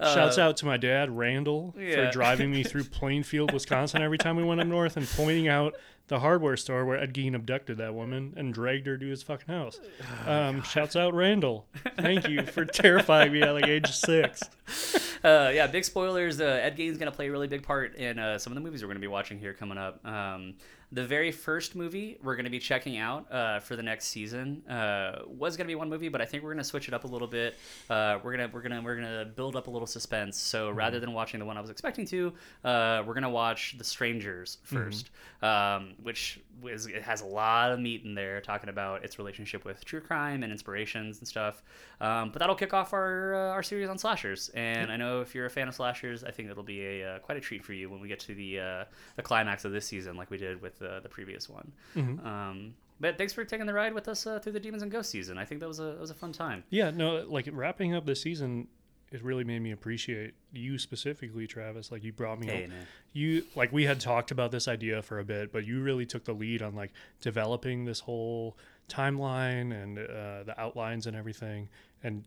Shouts out to my dad, Randall, Uh, yeah. for driving me through Plainfield, Wisconsin every time we went up north and pointing out the hardware store where Ed Gein abducted that woman and dragged her to his fucking house. Oh, Um, shouts out Randall. Thank you for terrifying me at like age six. uh, yeah, big spoilers. Uh, Ed Gein's going to play a really big part in uh, some of the movies we're going to be watching here coming up. Um, the very first movie we're going to be checking out uh, for the next season uh, was going to be one movie, but I think we're going to switch it up a little bit. Uh, we're gonna we're gonna we're gonna build up a little suspense. So rather than watching the one I was expecting to, uh, we're gonna watch The Strangers 1st um, which was it has a lot of meat in there, talking about its relationship with true crime and inspirations and stuff. Um, but that'll kick off our uh, our series on slashers. And I know if you're a fan of slashers, I think it'll be a uh, quite a treat for you when we get to the uh, the climax of this season, like we did with uh, the previous one. Um, but thanks for taking the ride with us uh, through the Demons and Ghosts season. I think that was a that was a fun time. Yeah, no, like wrapping up this season, it really made me appreciate you specifically, Travis. Like you brought me, Hey, you like we had talked about this idea for a bit, but you really took the lead on like developing this whole timeline and uh, the outlines and everything. And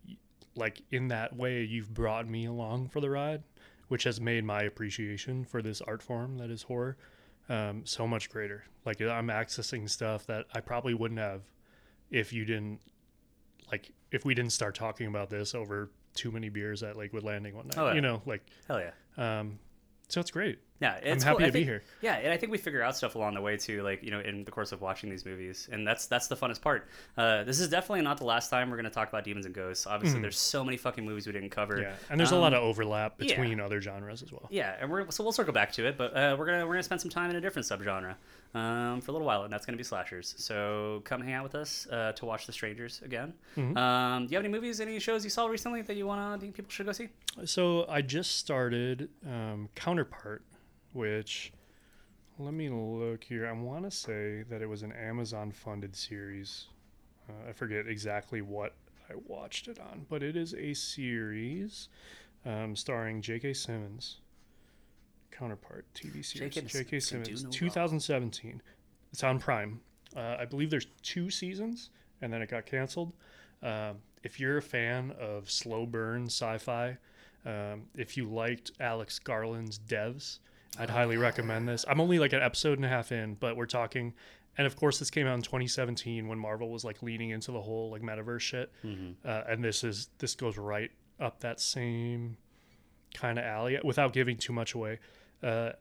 like in that way, you've brought me along for the ride. which has made my appreciation for this art form that is horror um, so much greater. Like I'm accessing stuff that I probably wouldn't have if you didn't like if we didn't start talking about this over too many beers at Lakewood Landing one night. Oh, yeah. You know, like Hell yeah. um, so it's great. Yeah, it's happy cool. To be think- here. Yeah, and I think we figure out stuff along the way too, like you know, in the course of watching these movies, and that's that's the funnest part. Uh, this is definitely not the last time we're going to talk about demons and ghosts. Obviously, there's so many fucking movies we didn't cover. Yeah, and there's a Um, lot of overlap yeah. between other genres as well. Yeah, and we're so we'll circle back to it, but uh, we're gonna we're gonna spend some time in a different subgenre um, for a little while, and that's gonna be slashers. So come hang out with us uh, to watch The Strangers again. Mm-hmm. Um, do you have any movies, any shows you saw recently that you wanna think people should go see? So I just started um, Counterpart, which let me look here. I want to say that it was an Amazon funded series. Uh, I forget exactly what I watched it on, but it is a series um, starring J.K. Simmons. Counterpart TV series. J.K. Simmons, no wrong. 2017. It's on Prime. Uh, I believe there's two seasons, and then it got canceled. Um, if you're a fan of slow burn sci-fi, um, if you liked Alex Garland's Devs, I'd highly recommend this. I'm only like an episode and a half in, but we're talking, and of course this came out in 2017 when Marvel was like leaning into the whole like metaverse shit, uh, and this is this goes right up that same kind of alley without giving too much away. Uh,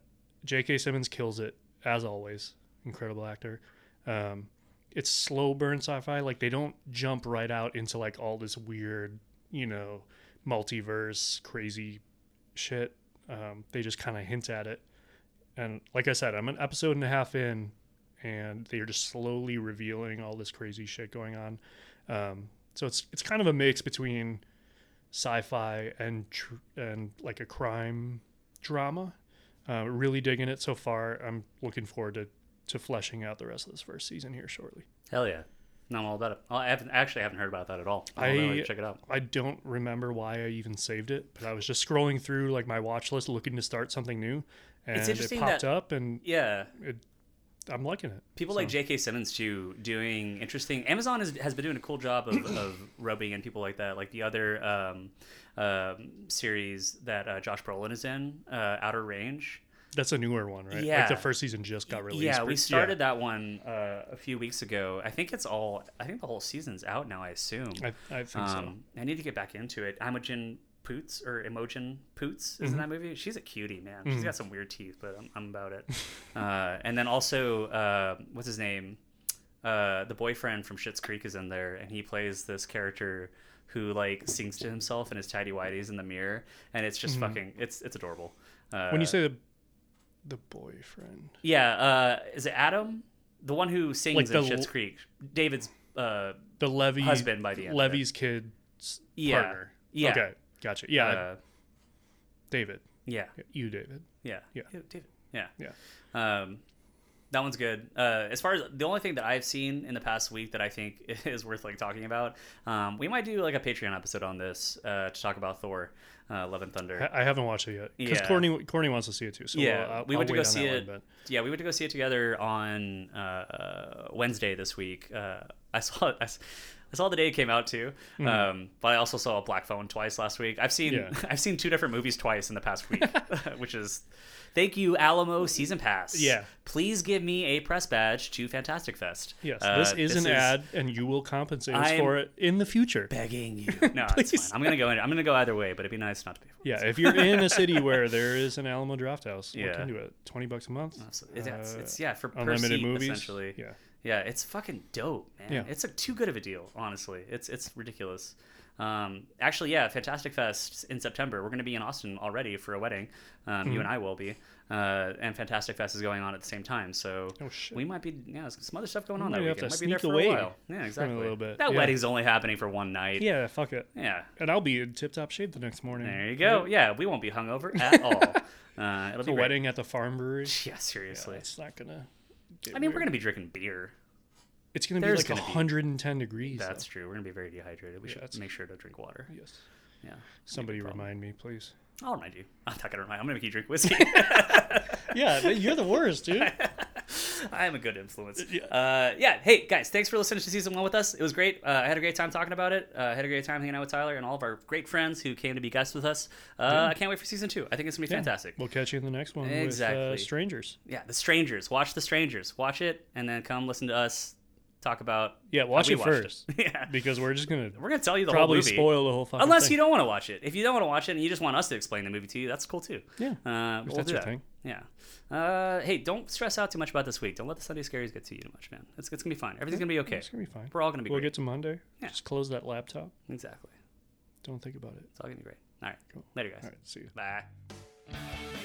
J.K. Simmons kills it as always. Incredible actor. Um, it's slow burn sci-fi. Like they don't jump right out into like all this weird, you know, multiverse crazy shit. Um, they just kind of hint at it. And like I said, I'm an episode and a half in, and they're just slowly revealing all this crazy shit going on. Um, so it's it's kind of a mix between sci-fi and tr- and like a crime drama. Uh, really digging it so far. I'm looking forward to to fleshing out the rest of this first season here shortly. Hell yeah. No, I'm all about it. Oh, I haven't actually haven't heard about that at all. I'll I- check it out. I don't remember why I even saved it, but I was just scrolling through like my watch list looking to start something new, and it interesting popped that- up, and Yeah, it, I'm liking it. people like J.K. Simmons too doing interesting. Amazon has, has been doing a cool job of, of rubbing in people like that, like the other um, um, series that uh, Josh Brolin is in, uh, Outer Range. That's a newer one, right? Yeah. Like the first season just got released. Yeah, we started that one uh, a few weeks ago. I think it's all. I think the whole season's out now. I assume. I, I think so. Um, I need to get back into it. Imogen Poots or Imogen Poots Mm-hmm. is in that movie. She's a cutie, man. She's got some weird teeth, but I'm, I'm about it. uh, and then also, uh, what's his name? Uh, the boyfriend from Schitt's Creek is in there, and he plays this character who like sings to himself in his tidy whities in the mirror, and it's just fucking. It's it's adorable. Uh, Mm-hmm. when you say the the boyfriend, yeah, uh, is it Adam, the one who sings Like in Schitt's Creek? David's uh, the Levy Husband by the end. Levy's kid's Yeah. partner. Yeah. Okay, gotcha. Yeah, uh, David. yeah. You, David. Yeah. Yeah. David. Yeah. Yeah. Um, that one's good. Uh, as far as the only thing that I've seen in the past week that I think is worth like talking about, um, we might do like a Patreon episode on this uh, to talk about Thor, uh, Love and Thunder. I I haven't watched it yet because Yeah. Courtney Courtney wants to see it too. So yeah, I'll, we I'll went to go see it. One, Yeah, we went to go see it together on uh, uh, Wednesday this week. Uh, I saw I, s- I saw the day it came out too, um, but I also saw a Black Phone twice last week. I've seen. Yeah. I've seen two different movies twice in the past week, which is thank you Alamo Season Pass. Yeah. please give me a press badge to Fantastic Fest. Yes, Uh, this is an ad, and you will compensate us for it in the future. Begging you. No, it's fine. I'm gonna go in. I'm gonna go either way, but it'd be nice not to pay for. Yeah, if you're in a city where there is an Alamo Drafthouse, look Yeah. into it. Twenty bucks a month. So it's, it's, Uh, it's yeah for unlimited seat, movies. essentially. Yeah. Yeah, it's fucking dope, man. Yeah. It's a too good of a deal, honestly. It's it's ridiculous. Um, actually, yeah, Fantastic Fest in September. We're going to be in Austin already for a wedding. Um, Hmm. You and I will be, uh, and Fantastic Fest is going on at the same time. So Oh, we might be yeah, some other stuff going on that have weekend. to might be there sneak for away a while. Yeah, exactly. A little bit, That yeah. wedding's only happening for one night. Yeah, fuck it. Yeah. And I'll be in tip top shape the next morning. There you go. Yeah, we won't be hungover at all. Uh, it'll The be great. wedding at the farm brewery. Yeah, seriously. It's not gonna. Get I mean, we're gonna be drinking beer. It's gonna be like gonna be- 110 degrees. though. That's true. We're gonna be very dehydrated. We Yeah, should that's- make sure to drink water. Yes. Yeah. Somebody remind me, please. I'll remind you. I'm not gonna remind. I'm gonna make you drink whiskey. Yeah, but you're the worst, dude. I am a good influence. Yeah. Uh, yeah. Hey guys, thanks for listening to season one with us. It was great. Uh, I had a great time talking about it. Uh, I had a great time hanging out with Tyler and all of our great friends who came to be guests with us. Uh, I can't wait for season two. I think it's gonna be fantastic. We'll catch you in the next one Exactly. with uh, Strangers. Yeah, The Strangers. Watch The Strangers. Watch it and then come listen to us talk about. Yeah, watch it first. yeah. Because we're just gonna We're gonna tell you the probably whole movie. spoil the whole fucking Unless thing. you don't want to watch it. If you don't want to watch it and you just want us to explain the movie to you, that's cool too. Yeah, Uh, we'll that's do your that. thing. Yeah. Uh, hey, don't stress out too much about this week. Don't let the Sunday scaries get to you too much, man. It's, it's gonna be fine. Everything's gonna be okay. It's gonna be fine. We're all gonna be We'll great. get to Monday. Yeah. Just close that laptop. Exactly. Don't think about it. It's all gonna be great. All right. Cool. Later, guys. All right, see you. Bye.